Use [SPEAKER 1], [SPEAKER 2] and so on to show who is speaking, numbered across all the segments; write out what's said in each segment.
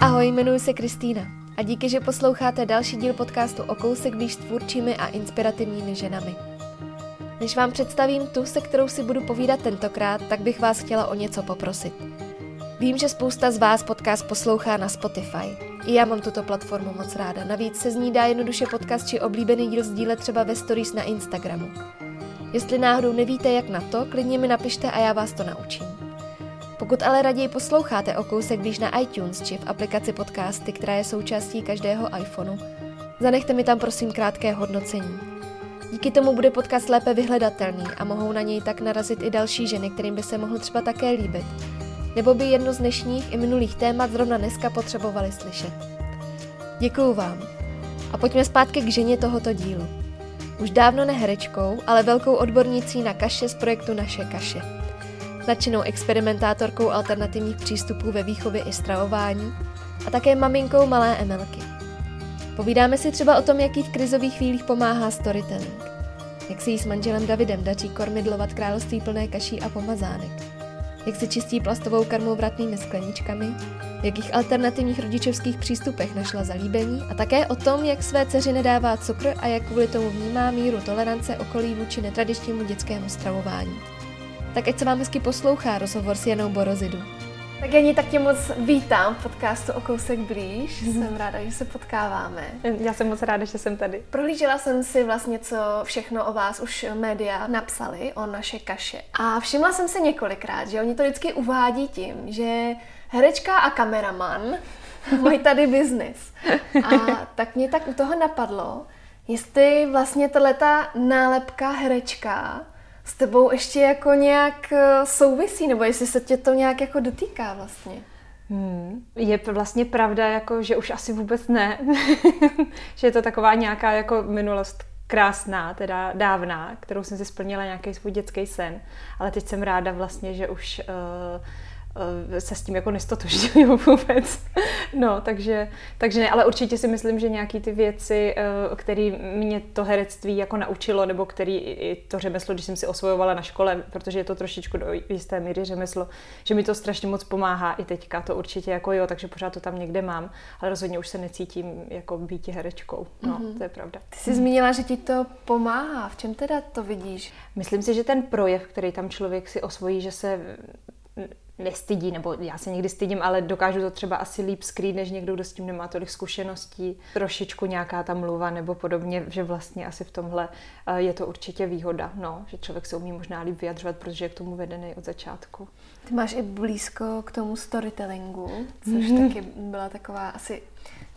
[SPEAKER 1] Ahoj, jmenuji se Kristýna a díky, že posloucháte další díl podcastu o kousek blíž tvůrčími a inspirativními ženami. Než vám představím tu, se kterou si budu povídat tentokrát, tak bych vás chtěla o něco poprosit. Vím, že spousta z vás podcast poslouchá na Spotify. I já mám tuto platformu moc ráda. Navíc se z ní dá jednoduše podcast či oblíbený díl sdílet třeba ve stories na Instagramu. Jestli náhodou nevíte, jak na to, klidně mi napište a já vás to naučím. Pokud ale raději posloucháte o kousek blíž na iTunes či v aplikaci podcasty, která je součástí každého iPhoneu, zanechte mi tam prosím krátké hodnocení. Díky tomu bude podcast lépe vyhledatelný a mohou na něj tak narazit i další ženy, kterým by se mohl třeba také líbit. Nebo by jedno z dnešních i minulých témat zrovna dneska potřebovali slyšet. Děkuju vám. A pojďme zpátky k ženě tohoto dílu. Už dávno ne herečkou, ale velkou odbornicí na kaše z projektu Naše kaše. Nadšenou experimentátorkou alternativních přístupů ve výchově i stravování a také maminkou malé Emelky. Povídáme si třeba o tom, jaký v krizových chvílích pomáhá storytelling. Jak se jí s manželem Davidem daří kormidlovat království plné kaší a pomazánek. Jak se čistí plastovou karmou vratnými skleničkami, v jakých alternativních rodičovských přístupech našla zalíbení a také o tom, jak své dceři nedává cukr a jak kvůli tomu vnímá míru tolerance okolí vůči netradičnímu dětskému stravování. Tak ať se vám hezky poslouchá rozhovor s Janou Borozidu. Tak Janí, tak tě moc vítám v podcastu O kousek blíž. Jsem ráda, že se potkáváme.
[SPEAKER 2] Já jsem moc ráda, že jsem tady.
[SPEAKER 1] Prohlížela jsem si vlastně, co všechno o vás už média napsali, o naše kaše. A všimla jsem se několikrát, že oni to vždycky uvádí tím, že herečka a kameraman mají tady biznis. A tak mě tak u toho napadlo, jestli vlastně tato nálepka herečka s tebou ještě jako nějak eh, souvisí, nebo jestli se tě to nějak jako dotýká vlastně.
[SPEAKER 2] Hmm. Je vlastně pravda, jako, že už asi vůbec ne. že je to taková nějaká jako minulost krásná, teda dávná, kterou jsem si splnila nějaký svůj dětský sen. Ale teď jsem ráda vlastně, že už uh, se s tím jako nestotožňuju vůbec. No, takže, takže ne, ale určitě si myslím, že nějaký ty věci, eh, které mě to herectví jako naučilo, nebo který i to řemeslo, když jsem si osvojovala na škole, protože je to trošičku do jisté míry řemeslo, že mi to strašně moc pomáhá i teďka, to určitě jako jo, takže pořád to tam někde mám, ale rozhodně už se necítím jako být herečkou. No, mm-hmm. to je pravda.
[SPEAKER 1] Ty jsi zmínila, že ti to pomáhá. V čem teda to vidíš?
[SPEAKER 2] Myslím si, že ten projev, který tam člověk si osvojí, že se nestydí, nebo já se někdy stydím, ale dokážu to třeba asi líp skrýt, než někdo, kdo s tím nemá tolik zkušeností. Trošičku nějaká ta mluva nebo podobně, že vlastně asi v tomhle eh, je to určitě výhoda, no, že člověk se umí možná líp vyjadřovat, protože je k tomu vedený od začátku.
[SPEAKER 1] Ty máš i blízko k tomu storytellingu, což mm-hmm. taky byla taková asi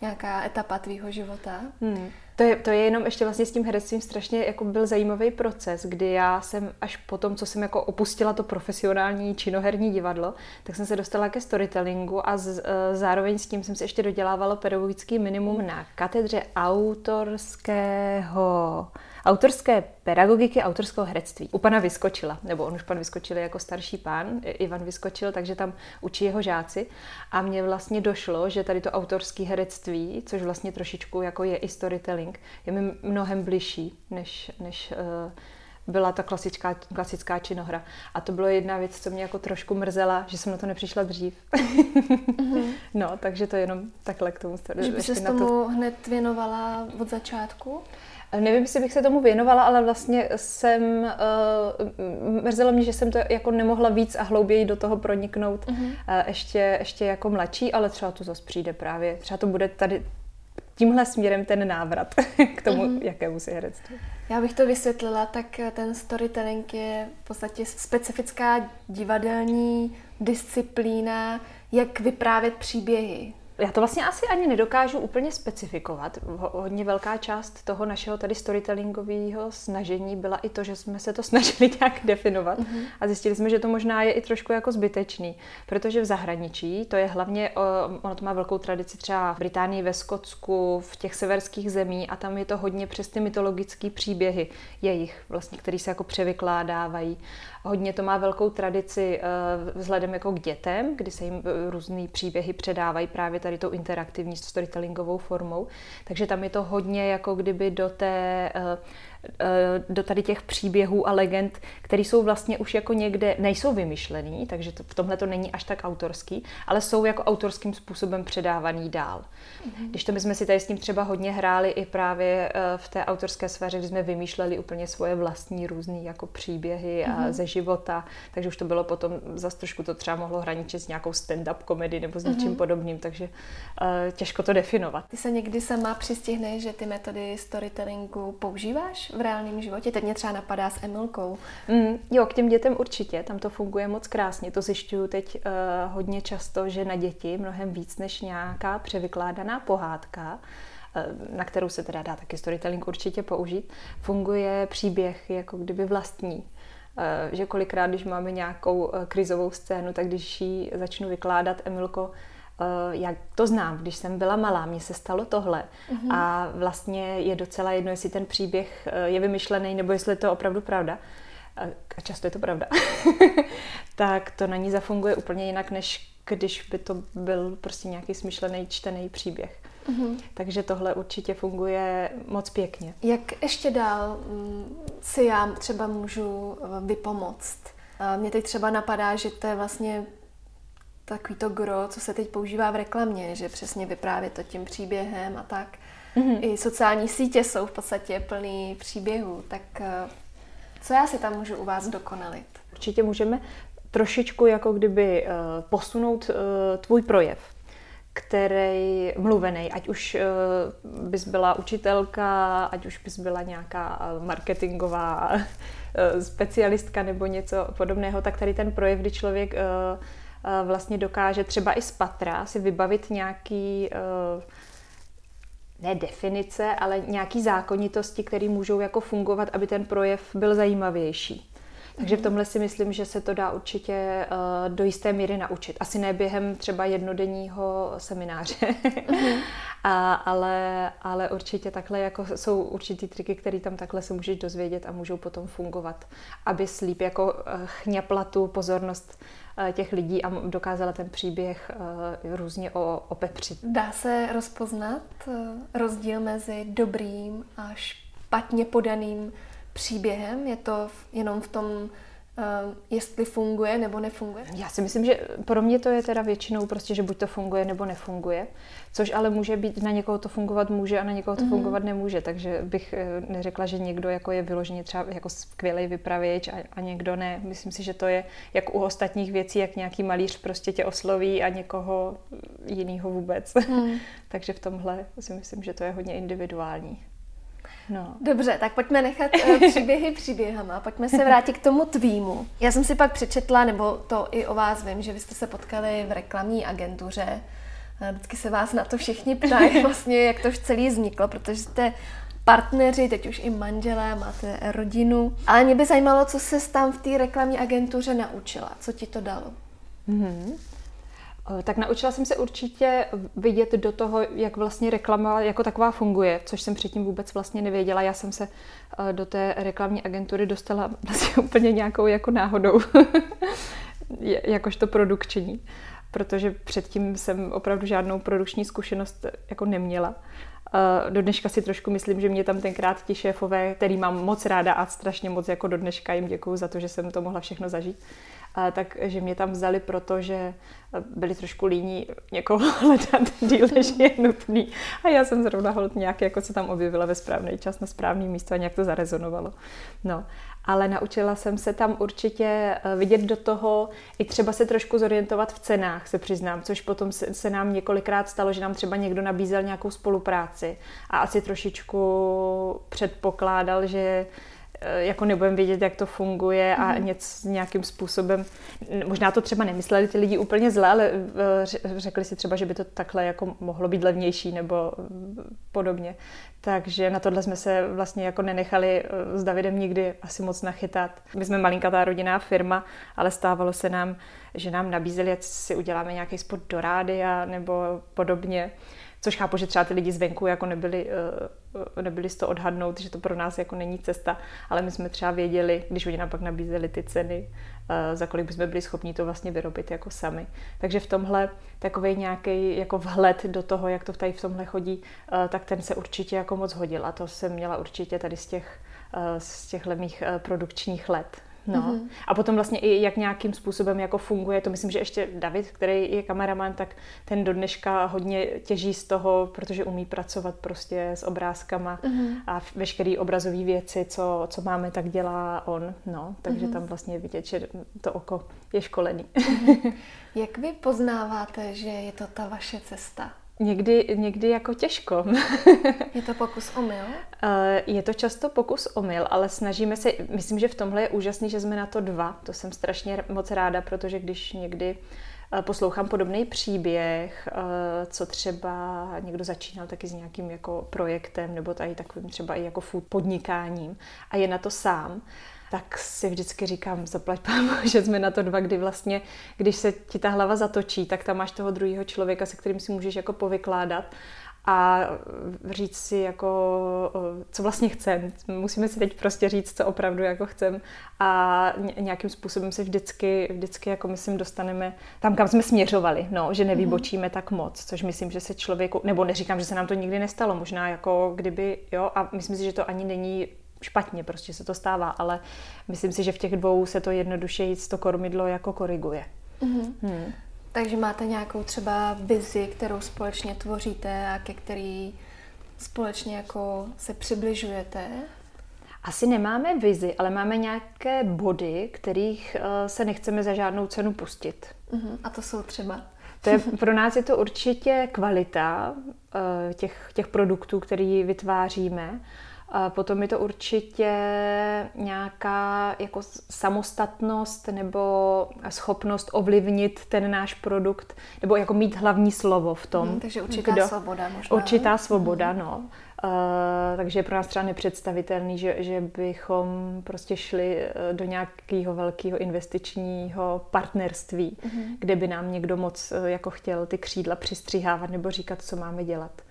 [SPEAKER 1] nějaká etapa tvýho života.
[SPEAKER 2] Hmm. To je, to je jenom ještě vlastně s tím herectvím strašně jako byl zajímavý proces, kdy já jsem až po tom, co jsem jako opustila to profesionální činoherní divadlo, tak jsem se dostala ke storytellingu a z, e, zároveň s tím jsem se ještě dodělávala pedagogický minimum na katedře autorského autorské pedagogiky, autorského herectví. U pana Vyskočila, nebo on už pan Vyskočil jako starší pán, Ivan Vyskočil, takže tam učí jeho žáci. A mně vlastně došlo, že tady to autorské herectví, což vlastně trošičku jako je i storytelling, je mi mnohem bližší, než, než uh, byla ta klasická, klasická činohra. A to bylo jedna věc, co mě jako trošku mrzela, že jsem na to nepřišla dřív. Mm-hmm. no, takže to jenom takhle k tomu.
[SPEAKER 1] Že by se tomu to... hned věnovala od začátku?
[SPEAKER 2] Nevím, jestli bych se tomu věnovala, ale vlastně jsem, uh, mrzelo mě, že jsem to jako nemohla víc a hlouběji do toho proniknout uh-huh. uh, ještě, ještě jako mladší, ale třeba to zase přijde právě, třeba to bude tady tímhle směrem ten návrat k tomu, uh-huh. jakému si herectví.
[SPEAKER 1] Já bych to vysvětlila, tak ten storytelling je v podstatě specifická divadelní disciplína, jak vyprávět příběhy
[SPEAKER 2] já to vlastně asi ani nedokážu úplně specifikovat. Hodně velká část toho našeho tady storytellingového snažení byla i to, že jsme se to snažili nějak definovat mm-hmm. a zjistili jsme, že to možná je i trošku jako zbytečný, protože v zahraničí to je hlavně, ono to má velkou tradici třeba v Británii, ve Skotsku, v těch severských zemí a tam je to hodně přes ty mytologické příběhy jejich, vlastně, který se jako převykládávají. Hodně to má velkou tradici eh, vzhledem jako k dětem, kdy se jim eh, různé příběhy předávají právě tady tou interaktivní storytellingovou formou. Takže tam je to hodně jako kdyby do té, eh, do tady těch příběhů a legend, které jsou vlastně už jako někde, nejsou vymyšlený, takže to, v tomhle to není až tak autorský, ale jsou jako autorským způsobem předávaný dál. Mm-hmm. Když to my jsme si tady s tím třeba hodně hráli i právě v té autorské sféře, kdy jsme vymýšleli úplně svoje vlastní různé jako příběhy mm-hmm. a ze života, takže už to bylo potom zase trošku to třeba mohlo hraničit s nějakou stand-up komedii nebo s něčím mm-hmm. podobným, takže uh, těžko to definovat.
[SPEAKER 1] Ty se někdy sama přistihneš, že ty metody storytellingu používáš v reálném životě? Teď mě třeba napadá s Emilkou.
[SPEAKER 2] Mm, jo, k těm dětem určitě, tam to funguje moc krásně. To zjišťuju teď uh, hodně často, že na děti mnohem víc než nějaká převykládaná pohádka, eh, na kterou se teda dá taky storytelling určitě použít, funguje příběh jako kdyby vlastní. Že kolikrát, když máme nějakou krizovou scénu, tak když ji začnu vykládat, Emilko, Eh, jak to znám, když jsem byla malá, mně se stalo tohle mm-hmm. a vlastně je docela jedno, jestli ten příběh eh, je vymyšlený nebo jestli je to opravdu pravda. Eh, a často je to pravda. tak to na ní zafunguje úplně jinak, než když by to byl prostě nějaký smyšlený, čtený příběh. Mm-hmm. Takže tohle určitě funguje moc pěkně.
[SPEAKER 1] Jak ještě dál mm, si já třeba můžu vypomoct? Mně teď třeba napadá, že to je vlastně takový to gro, co se teď používá v reklamě, že přesně vyprávět to tím příběhem a tak. Mm-hmm. I sociální sítě jsou v podstatě plný příběhů, tak eh, co já si tam můžu u vás dokonalit?
[SPEAKER 2] Určitě můžeme trošičku jako kdyby uh, posunout uh, tvůj projev, který mluvený, ať už bys byla učitelka, ať už bys byla nějaká marketingová specialistka nebo něco podobného, tak tady ten projev, kdy člověk uh, vlastně dokáže třeba i z patra si vybavit nějaký eh, ne definice, ale nějaký zákonitosti, které můžou jako fungovat, aby ten projev byl zajímavější. Takže v mhm. tomhle si myslím, že se to dá určitě uh, do jisté míry naučit. Asi ne během třeba jednodenního semináře, mm a, ale, ale určitě takhle jako jsou určitý triky, které tam takhle se můžeš dozvědět a můžou potom fungovat, aby slíp jako uh, chňapla tu pozornost Eh, těch lidí a dokázala ten příběh eh, různě opepřit.
[SPEAKER 1] Dá se rozpoznat eh, rozdíl mezi dobrým a špatně podaným příběhem? Je to jenom v tom Uh, jestli funguje nebo nefunguje?
[SPEAKER 2] Já si myslím, že pro mě to je teda většinou prostě, že buď to funguje nebo nefunguje, což ale může být, na někoho to fungovat může a na někoho to mm-hmm. fungovat nemůže, takže bych eh, neřekla, že někdo jako je vyloženě třeba jako skvělý vypravěč a, a někdo ne. Myslím si, že to je jak u ostatních věcí, jak nějaký malíř prostě tě osloví a někoho jiného vůbec. Mm. takže v tomhle si myslím, že to je hodně individuální.
[SPEAKER 1] No. Dobře, tak pojďme nechat uh, příběhy příběhama, pojďme se vrátit k tomu tvýmu. Já jsem si pak přečetla, nebo to i o vás vím, že vy jste se potkali v reklamní agentuře. Vždycky se vás na to všichni ptají, vlastně, jak to celý vzniklo, protože jste partneři, teď už i manželé, máte rodinu. Ale mě by zajímalo, co se tam v té reklamní agentuře naučila, co ti to dalo. Mm-hmm.
[SPEAKER 2] Eh, tak naučila jsem se určitě vidět do toho, jak vlastně reklama jako taková funguje, což jsem předtím vůbec vlastně nevěděla. Já jsem se eh, do té reklamní agentury dostala vlastně úplně nějakou jako náhodou, jakožto produkční, protože předtím jsem opravdu žádnou produkční zkušenost jako neměla. Eh, do dneška si trošku myslím, že mě tam tenkrát ti šéfové, který mám moc ráda a strašně moc jako do dneška jim děkuju za to, že jsem to mohla všechno zažít, takže mě tam vzali, protože byli trošku líní někoho hledat díl, než je nutný. A já jsem zrovna hold nějak jako se tam objevila ve správný čas na správný místo a nějak to zarezonovalo. No, ale naučila jsem se tam určitě eh, vidět do toho, i třeba se trošku zorientovat v cenách, se přiznám, což potom se, se nám několikrát stalo, že nám třeba někdo nabízel nějakou spolupráci a asi trošičku předpokládal, že jako nebudeme vědět, jak to funguje a mm. něco nějakým způsobem, možná to třeba nemysleli ty lidi úplně zle, ale eh, řekli si třeba, že by to takhle jako mohlo být levnější nebo podobně. Takže na tohle jsme se vlastně jako nenechali eh, s Davidem nikdy asi moc nachytat. My jsme malinkatá rodinná firma, ale stávalo se nám, že nám nabízeli, ať si uděláme nějaký spot do rádia nebo podobně. Což chápu, že třeba ty lidi zvenku jako nebyli, eh, nebyli z toho odhadnout, že to pro nás jako není cesta, ale my jsme třeba věděli, když oni nám pak nabízeli ty ceny, eh, za kolik bychom byli schopni to vlastně vyrobit jako sami. Takže v tomhle takový nějaký jako vhled do toho, jak to tady v tomhle chodí, eh, tak ten se určitě jako moc hodil a to jsem měla určitě tady z těch z těchto mých produkčních let. No. Mm-hmm. A potom vlastně i jak nějakým způsobem jako funguje, to myslím, že ještě David, který je kameraman, tak ten do dneška hodně těží z toho, protože umí pracovat prostě s obrázkama mm-hmm. a veškeré obrazové věci, co, co máme, tak dělá on. No, takže mm-hmm. tam vlastně vidět, že to oko je školený. Mm-hmm.
[SPEAKER 1] Jak vy poznáváte, že je to ta vaše cesta?
[SPEAKER 2] Někdy, někdy jako těžko.
[SPEAKER 1] je to pokus omyl?
[SPEAKER 2] Eh, je to často pokus omyl, ale snažíme se, myslím, že v tomhle je úžasný, že jsme na to dva. To jsem strašně moc ráda, protože když někdy eh, poslouchám podobný příběh, eh, co třeba někdo začínal taky s nějakým jako projektem nebo tady takovým třeba i jako food podnikáním a je na to sám, tak si vždycky říkám, zaplať pámu, že jsme na to dva, kdy vlastně, když se ti ta hlava zatočí, tak tam máš toho druhého člověka, se kterým si můžeš jako povykládat a říct si jako, co vlastně chcem. Musíme si teď prostě říct, co opravdu jako chcem a nějakým způsobem se vždycky, vždycky jako myslím dostaneme tam, kam jsme směřovali, no, že nevybočíme mm-hmm. tak moc, což myslím, že se člověku, nebo neříkám, že se nám to nikdy nestalo, možná jako kdyby, jo, a myslím si, že to ani není špatně, prostě se to stává, ale myslím si, že v těch dvou se to jednoduše jít to kormidlo jako koriguje. Mm-hmm.
[SPEAKER 1] Hmm. Takže máte nějakou třeba vizi, kterou společně tvoříte a ke který společně jako se přibližujete?
[SPEAKER 2] Asi nemáme vizi, ale máme nějaké body, kterých uh, se nechceme za žádnou cenu pustit.
[SPEAKER 1] Uh-huh. A to jsou třeba?
[SPEAKER 2] To je, pro nás je to určitě kvalita uh, těch, těch produktů, které vytváříme. A potom je to určitě nějaká jako samostatnost nebo schopnost ovlivnit ten náš produkt, nebo jako mít hlavní slovo v tom. Hmm,
[SPEAKER 1] takže určitá kdo, svoboda možná.
[SPEAKER 2] Určitá svoboda, hmm. no. Uh, takže je pro nás třeba nepředstavitelný, že, že bychom prostě šli eh, do nějakého velkého investičního partnerství, mm-hmm. kde by nám někdo moc eh, jako chtěl ty křídla přistřihávat nebo říkat, co máme dělat.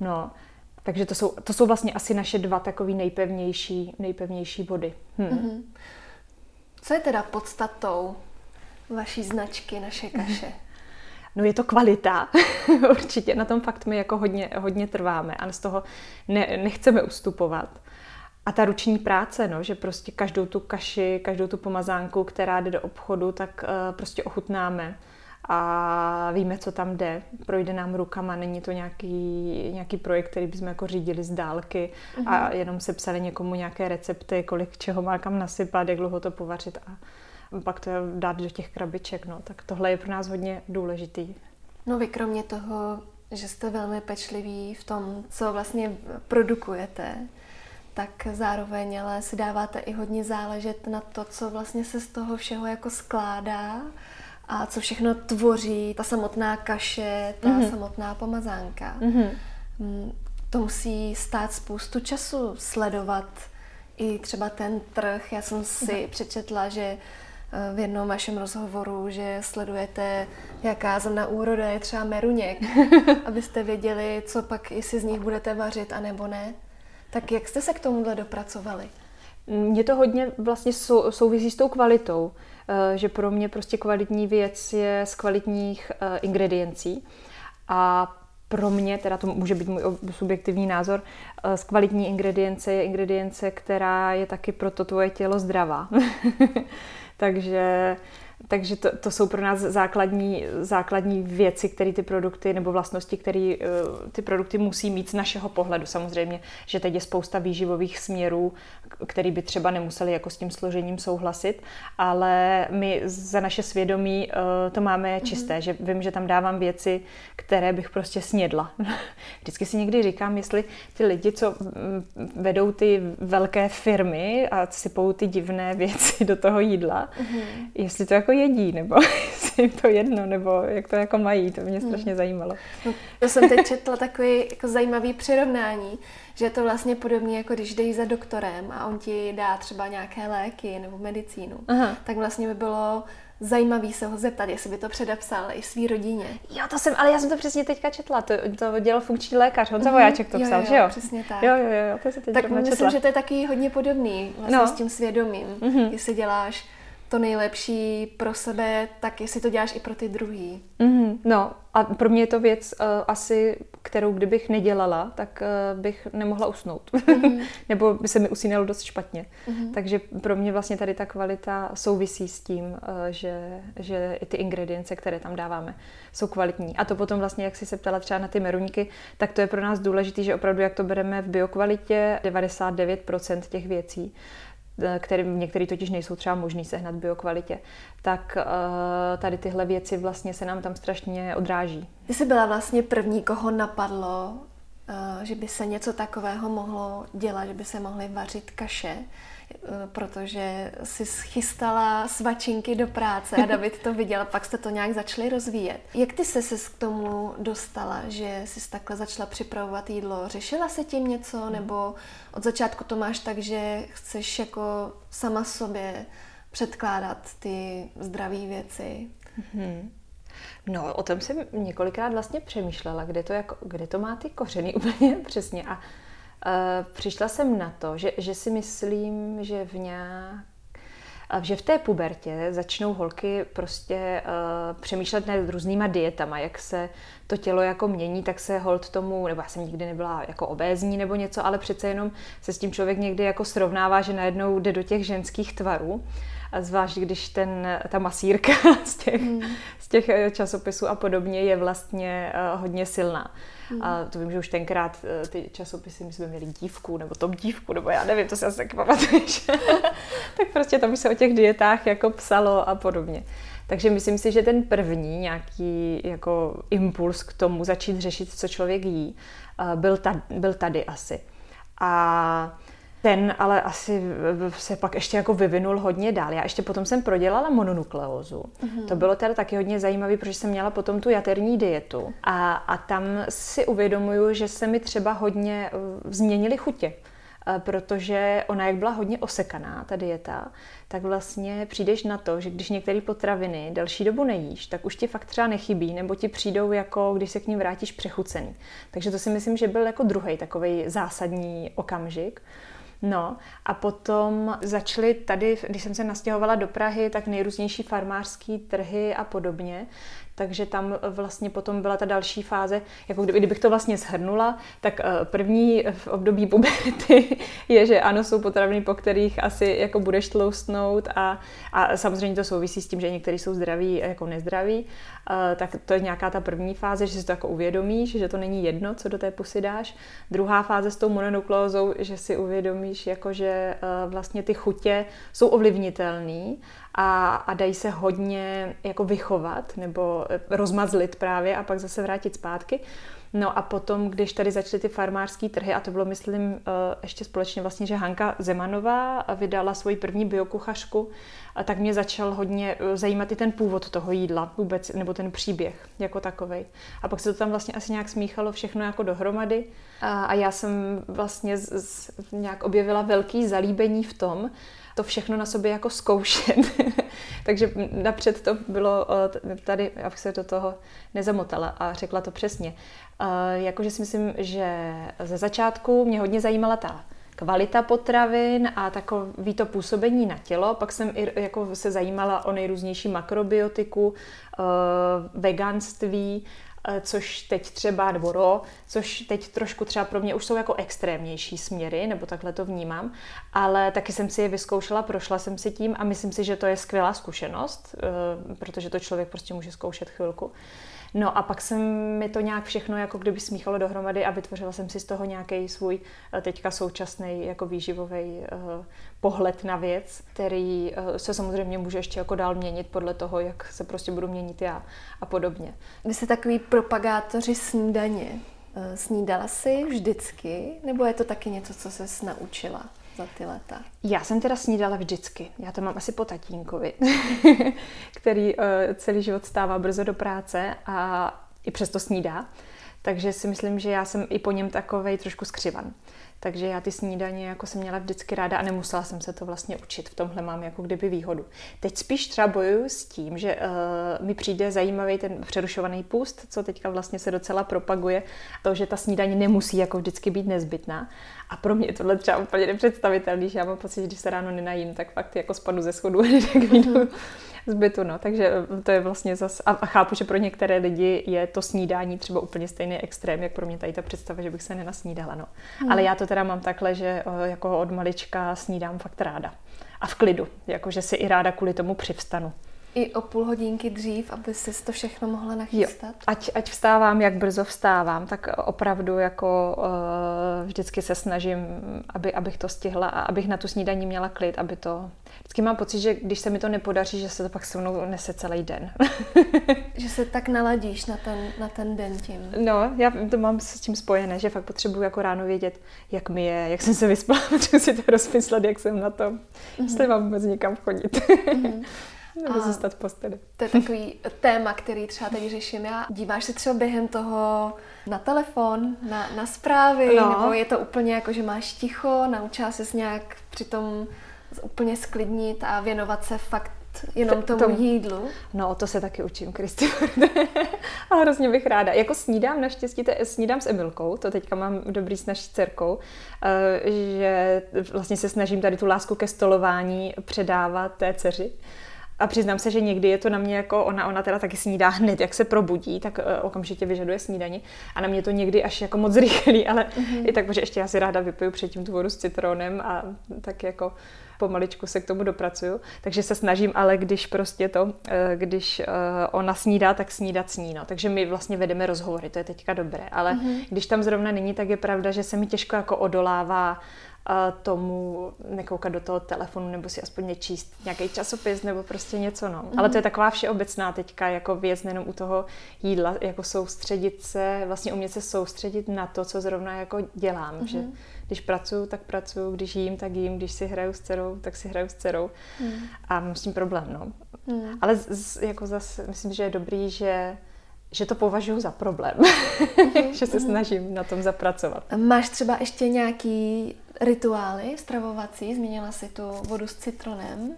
[SPEAKER 2] No, takže to jsou, to jsou vlastně asi naše dva takový nejpevnější, nejpevnější body. Hm. Mm-hmm.
[SPEAKER 1] Co je teda podstatou vaší značky, naše kaše?
[SPEAKER 2] No je to kvalita, určitě, na tom fakt my jako hodně, hodně trváme a z toho ne, nechceme ustupovat. A ta ruční práce, no, že prostě každou tu kaši, každou tu pomazánku, která jde do obchodu, tak uh, prostě ochutnáme a víme, co tam jde. Projde nám rukama, není to nějaký, nějaký projekt, který bychom jako řídili z dálky uh-huh. a mhm. jenom se psali někomu nějaké recepty, kolik čeho má kam nasypat, jak dlouho to povařit a pak to dát do těch krabiček. No. Tak tohle je pro nás hodně důležitý.
[SPEAKER 1] No vy kromě toho, že jste velmi pečliví v tom, co vlastně produkujete, tak zároveň ale si dáváte i hodně záležet na to, co vlastně se z toho všeho jako skládá a co všechno tvoří ta samotná kaše, ta mm-hmm. samotná pomazánka. Mm-hmm. To musí stát spoustu času sledovat i třeba ten trh. Já jsem si mm-hmm. přečetla, že eh, v jednom vašem rozhovoru, že sledujete, jaká zrna úroda je třeba meruněk, abyste věděli, co pak, jestli z nich budete vařit, anebo ne. Tak jak jste se k tomuhle dopracovali?
[SPEAKER 2] Mně to hodně vlastně sou, souvisí s tou kvalitou. Eh, že pro mě prostě kvalitní věc je z kvalitních eh, ingrediencí a pro mě, teda to může být můj subjektivní názor, eh, z kvalitní ingredience je ingredience, která je taky pro to tvoje tělo zdravá. Takže takže to, to jsou pro nás základní, základní věci, které ty produkty nebo vlastnosti, které uh, ty produkty musí mít z našeho pohledu. Samozřejmě, že teď je spousta výživových směrů, který by třeba nemuseli jako s tím složením souhlasit, ale my za naše svědomí uh, to máme mhm. čisté, mm-hmm. že vím, že tam dávám věci, které bych prostě snědla. Vždycky si někdy říkám, jestli ty lidi, co vedou ty velké firmy a sypou ty divné věci do toho jídla, mm-hmm. jestli to jako jedí, nebo jestli jim to jedno, nebo jak to jako mají, to mě hmm. strašně zajímalo.
[SPEAKER 1] No, to jsem teď četla takový jako zajímavý přirovnání, že je to vlastně podobné, jako když jdeš za doktorem a on ti dá třeba nějaké léky nebo medicínu, Aha. tak vlastně by bylo zajímavý se ho zeptat, jestli by to předepsal i svý rodině.
[SPEAKER 2] Jo, to jsem, ale já jsem to přesně teďka četla, to, to dělal funkční lékař, Honza mm-hmm. Vojáček to psal,
[SPEAKER 1] jo,
[SPEAKER 2] že jo?
[SPEAKER 1] přesně tak.
[SPEAKER 2] Jo, jo, jo, to se teď
[SPEAKER 1] Tak myslím, četla. že to je taky hodně podobný vlastně no. s tím svědomím, mm-hmm. jestli děláš to nejlepší pro sebe, tak jestli to děláš i pro ty druhý.
[SPEAKER 2] Mm-hmm. No a pro mě je to věc uh, asi, kterou kdybych nedělala, tak uh, bych nemohla usnout. Mm-hmm. Nebo by se mi usínalo dost špatně. Mm-hmm. Takže pro mě vlastně tady ta kvalita souvisí s tím, uh, že, že i ty ingredience, které tam dáváme, jsou kvalitní. A to potom vlastně, jak jsi se ptala třeba na ty meruňky, tak to je pro nás důležité, že opravdu, jak to bereme v biokvalitě, 99% těch věcí, které některé totiž nejsou třeba možný sehnat biokvalitě, tak uh, tady tyhle věci vlastně se nám tam strašně odráží.
[SPEAKER 1] Ty jsi byla vlastně první, koho napadlo, uh, že by se něco takového mohlo dělat, že by se mohly vařit kaše. Eh, protože si schystala svačinky do práce a David to viděl, pak jste to nějak začali rozvíjet. Jak ty se se k tomu dostala, že jsi takhle začala připravovat jídlo? Řešila se tím něco, nebo od začátku to máš tak, že chceš jako sama sobě předkládat ty zdravé věci?
[SPEAKER 2] Mm-hmm. No, o tom jsem několikrát vlastně přemýšlela, kde to, jako, kde to má ty kořeny úplně přesně. A přišla jsem na to, že, že si myslím, že v nějak že v té pubertě začnou holky prostě uh, přemýšlet nad různýma dietama, jak se to tělo jako mění, tak se hold tomu, nebo já jsem nikdy nebyla jako obézní nebo něco, ale přece jenom se s tím člověk někdy jako srovnává, že najednou jde do těch ženských tvarů. A zvlášť, když ten, ta masírka z těch, mm. z těch eh, časopisů a podobně je vlastně uh, hodně silná. Mm. A to vím, že už tenkrát uh, ty časopisy, my jsme měli dívku, nebo tom dívku, nebo já nevím, to si asi taky pamatuješ. tak prostě tam se o těch dietách jako psalo a podobně. Takže myslím si, že ten první nějaký jako impuls k tomu začít řešit, co člověk jí, byl, tady, byl tady asi. A ten ale asi se pak ještě jako vyvinul hodně dál. Já ještě potom jsem prodělala mononukleózu. Mm-hmm. To bylo teda taky hodně zajímavé, protože jsem měla potom tu jaterní dietu. A, a tam si uvědomuju, že se mi třeba hodně uh, změnily chutě uh, protože ona jak byla hodně osekaná, ta dieta, tak vlastně přijdeš na to, že když některé potraviny delší dobu nejíš, tak už ti fakt třeba nechybí, nebo ti přijdou jako, když se k ním vrátíš přechucený. Takže to si myslím, že byl jako druhý takový zásadní okamžik. No a potom začaly tady, když jsem se nastěhovala do Prahy, tak nejrůznější farmářské trhy a podobně takže tam vlastně potom byla ta další fáze, jako kdyby, kdybych to vlastně shrnula, tak eh, první v období puberty je, že ano, jsou potraviny, po kterých asi jako budeš tloustnout a, a samozřejmě to souvisí s tím, že některý jsou zdraví jako nezdraví, eh, tak to je nějaká ta první fáze, že si to jako uvědomíš, že to není jedno, co do té pusy dáš. Druhá fáze s tou mononukleózou, že si uvědomíš, jako že eh, vlastně ty chutě jsou ovlivnitelné a, a dají se hodně jako vychovat nebo eh, rozmazlit právě a pak zase vrátit zpátky. No a potom, když tady začaly ty farmářské trhy, a to bylo, myslím, eh, ještě společně vlastně, že Hanka Zemanová vydala svoji první biokuchařku, tak mě začal hodně eh, zajímat i ten původ toho jídla vůbec, nebo ten příběh jako takový. A pak se to tam vlastně asi nějak smíchalo všechno jako dohromady. A, a já jsem vlastně z, z, nějak objevila velký zalíbení v tom, to všechno na sobě jako zkoušet. Takže napřed to bylo tady, abych se do toho nezamotala a řekla to přesně. Jakože si myslím, že ze začátku mě hodně zajímala ta kvalita potravin a takový to působení na tělo. Pak jsem i jako se zajímala o nejrůznější makrobiotiku, veganství Eh, což teď třeba, nebo ro, což teď trošku třeba pro mě už jsou jako extrémnější směry, nebo takhle to vnímám, ale taky jsem si je vyzkoušela, prošla jsem si tím a myslím si, že to je skvělá zkušenost, eh, protože to člověk prostě může zkoušet chvilku. No a pak jsem mi to nějak všechno jako kdyby smíchalo dohromady a vytvořila jsem si z toho nějaký svůj eh, teďka současný jako výživový uh, pohled na věc, který uh, se samozřejmě může ještě jako dál měnit podle toho, jak se prostě budu měnit já a podobně.
[SPEAKER 1] Vy jste takový propagátoři snídaně. Snídala jsi vždycky, nebo je to taky něco, co se naučila? Za ty léta?
[SPEAKER 2] Já jsem teda snídala vždycky. Já to mám asi po tatínkovi, který uh, celý život stává brzo do práce a i přesto snídá. Takže si myslím, že já jsem i po něm takovej trošku skřivan. Takže já ty snídaně jako jsem měla vždycky ráda a nemusela jsem se to vlastně učit. V tomhle mám jako kdyby výhodu. Teď spíš třeba bojuju s tím, že uh, mi přijde zajímavý ten přerušovaný půst, co teďka vlastně se docela propaguje, to, že ta snídaně nemusí jako vždycky být nezbytná. A pro mě je tohle třeba úplně nepředstavitelný, že já mám pocit, že když se ráno nenajím, tak fakt jako spadnu ze schodu a tak vyjdu z bytu. No. Takže to je vlastně zas, a chápu, že pro některé lidi je to snídání třeba úplně stejný extrém, jak pro mě tady ta představa, že bych se nenasnídala. No. Hmm. Ale já to teda mám takhle, že jako od malička snídám fakt ráda. A v klidu, jakože si i ráda kvůli tomu přivstanu.
[SPEAKER 1] I o půl hodinky dřív, aby si to všechno mohla nachystat? Jo.
[SPEAKER 2] Ať, ať vstávám, jak brzo vstávám, tak opravdu jako uh, vždycky se snažím, aby, abych to stihla a abych na tu snídaní měla klid, aby to... Vždycky mám pocit, že když se mi to nepodaří, že se to pak se mnou nese celý den.
[SPEAKER 1] že se tak naladíš na ten, na ten den tím.
[SPEAKER 2] No, já to mám s tím spojené, že fakt potřebuji jako ráno vědět, jak mi je, jak jsem se vyspala, potřebuji si to rozmyslet, jak jsem na tom, mm-hmm. jestli mám vůbec někam chodit. mm-hmm. Nebo zůstat v posteli.
[SPEAKER 1] To je takový téma, který třeba teď řeším já. Díváš se třeba během toho na telefon, na, na zprávy, no. nebo je to úplně jako, že máš ticho, naučila ses nějak přitom úplně sklidnit a věnovat se fakt jenom tomu, tomu jídlu?
[SPEAKER 2] No, to se taky učím, Kristi. a hrozně bych ráda. Jako snídám, naštěstí te, snídám s Emilkou, to teďka mám dobrý s naší dcerkou, eh, že vlastně se snažím tady tu lásku ke stolování předávat té dceři. A přiznám se, že někdy je to na mě jako ona, ona teda taky snídá hned, jak se probudí, tak uh, okamžitě vyžaduje snídani. A na mě to někdy až jako moc rychlý, ale mm-hmm. i tak, protože ještě já si ráda vypiju předtím tu vodu s citronem a tak jako pomaličku se k tomu dopracuju. Takže se snažím, ale když prostě to, eh, když uh, ona snídá, tak snídat sní. No. Takže my vlastně vedeme rozhovory, to je teďka dobré. Ale mm-hmm. když tam zrovna není, tak je pravda, že se mi těžko jako odolává tomu nekoukat do toho telefonu nebo si aspoň nečíst nějaký časopis nebo prostě něco, no. Mm-hmm. Ale to je taková všeobecná teďka jako věc, nejenom u toho jídla, jako soustředit se, vlastně umět se soustředit na to, co zrovna jako dělám, mm-hmm. že když pracuju, tak pracuju, když jím, tak jím, když si hraju s dcerou, tak si hraju s dcerou mm. a mám s tím problém, no. Mm. Ale z, jako zase myslím, že je dobrý, že že to považuji za problém, mm-hmm. že se mhm. snažím na tom zapracovat.
[SPEAKER 1] Máš třeba ještě nějaký rituály stravovací? Změnila si tu vodu s citronem?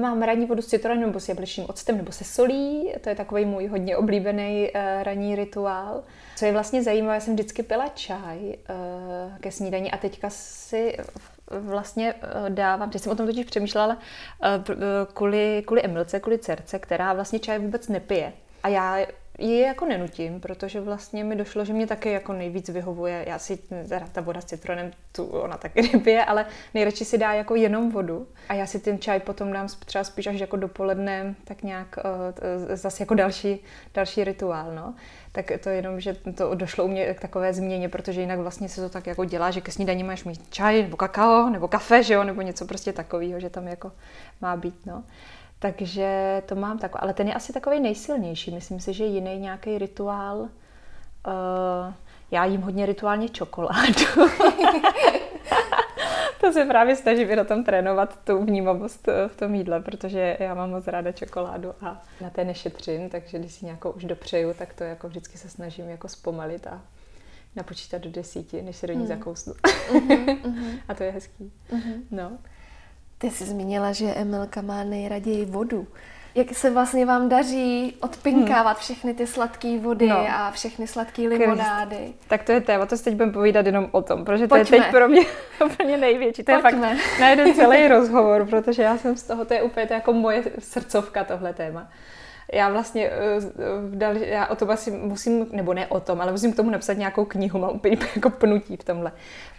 [SPEAKER 2] Mám ranní vodu s citronem nebo s jablečným octem nebo se solí. To je takový můj hodně oblíbený uh, ranní rituál. Co je vlastně zajímavé, já jsem vždycky pila čaj uh, ke snídani a teďka si vlastně uh, dávám, teď jsem o tom totiž přemýšlela, kvůli, kvůli Emilce, kvůli dcerce, která vlastně čaj vůbec nepije. A já ji jako nenutím, protože vlastně mi došlo, že mě taky jako nejvíc vyhovuje, já si, teda ta voda s citronem, tu ona taky nepije, ale nejradši si dá jako jenom vodu a já si ten čaj potom dám třeba spíš až jako dopoledne, tak nějak uh, zase jako další, další rituál, no. Tak to jenom, že to došlo u mě k takové změně, protože jinak vlastně se to tak jako dělá, že ke snídaní máš mít čaj nebo kakao nebo kafe, že jo, nebo něco prostě takového, že tam jako má být, no. Takže to mám tak, ale ten je asi takový nejsilnější. Myslím si, že jiný nějaký rituál. Uh, já jím hodně rituálně čokoládu. to se právě snažím i na tom trénovat tu vnímavost eh, v tom jídle, protože já mám moc ráda čokoládu a na té nešetřím, takže když si nějakou už dopřeju, tak to jako vždycky se snažím jako zpomalit a napočítat do desíti, než se do ní mm. zakousnu. mm-hmm. a to je hezký. Mm-hmm. No.
[SPEAKER 1] Ty jsi zmínila, že Emilka má nejraději vodu. Jak se vlastně vám daří odpinkávat hmm. všechny ty sladké vody no. a všechny sladké limonády?
[SPEAKER 2] Krist. Tak to je téma, to si teď budeme povídat jenom o tom, protože Pojďme. to je teď pro mě úplně největší. To Pojďme. je fakt na jeden celý rozhovor, protože já jsem z toho, to je úplně to jako moje srdcovka tohle téma já vlastně eh, v dal, já o tom asi musím, nebo ne o tom, ale musím k tomu napsat nějakou knihu, mám úplně jako pnutí v tomhle.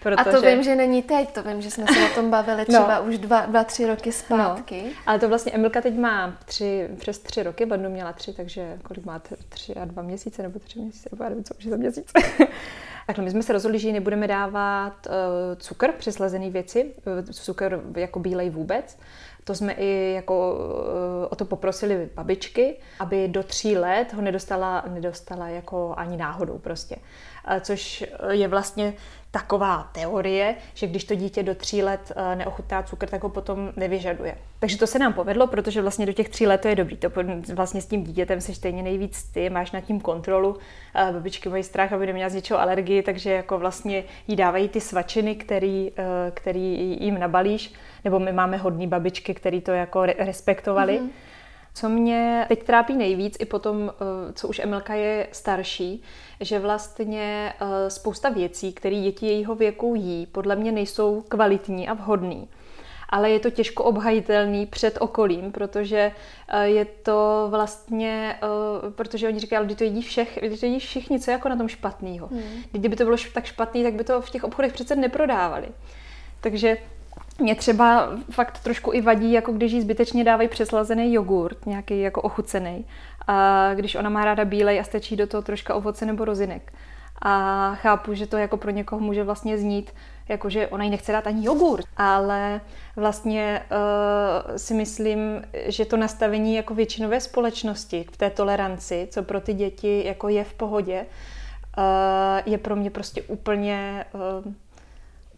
[SPEAKER 1] Protože... A to vím, že není teď, to vím, že jsme se o tom bavili no. třeba no. už dva, dva, tři roky zpátky. No.
[SPEAKER 2] Ale to vlastně Emilka teď má tři, přes tři roky, Badnu měla tři, takže kolik má tři a dva měsíce, nebo tři měsíce, nebo já nevím, co už je za měsíc. Takhle, my jsme se rozhodli, že ji nebudeme dávat uh, cukr, přeslazený věci, uh, cukr jako bílej vůbec, to jsme i jako eh, o to poprosili babičky, aby do tří let ho nedostala, nedostala jako ani náhodou prostě. Což je vlastně taková teorie, že když to dítě do tří let eh, neochutná cukr, tak ho potom nevyžaduje. Takže to se nám povedlo, protože vlastně do těch tří let to je dobrý. To vlastně s tím dítětem se stejně nejvíc ty, máš nad tím kontrolu. Eh, babičky mají strach, aby neměla z něčeho alergii, takže jako vlastně jí dávají ty svačiny, který, eh, který jim nabalíš. Nebo my máme hodný babičky, který to jako respektovali. Mm-hmm. Co mě teď trápí nejvíc, i potom, eh, co už Emilka je starší, že vlastně eh, spousta věcí, které děti jejího věku jí, podle mě nejsou kvalitní a vhodný ale je to těžko obhajitelný před okolím, protože eh, je to vlastně, protože oni říkají, že to jedí, všech, to jedí všichni, co je jako na tom špatného. Hmm. Kdyby to bylo tak špatný, tak by to v těch obchodech přece neprodávali. Takže mě třeba fakt trošku i vadí, jako když jí zbytečně dávají přeslazený jogurt, nějaký jako ochucený. A když ona má ráda bílej a stačí do toho troška ovoce nebo rozinek. A chápu, že to jako pro někoho může vlastně znít, jako že ona jí nechce dát ani jogurt, ale vlastně uh, si myslím, že to nastavení jako většinové společnosti v té toleranci, co pro ty děti jako je v pohodě, uh, je pro mě prostě úplně uh,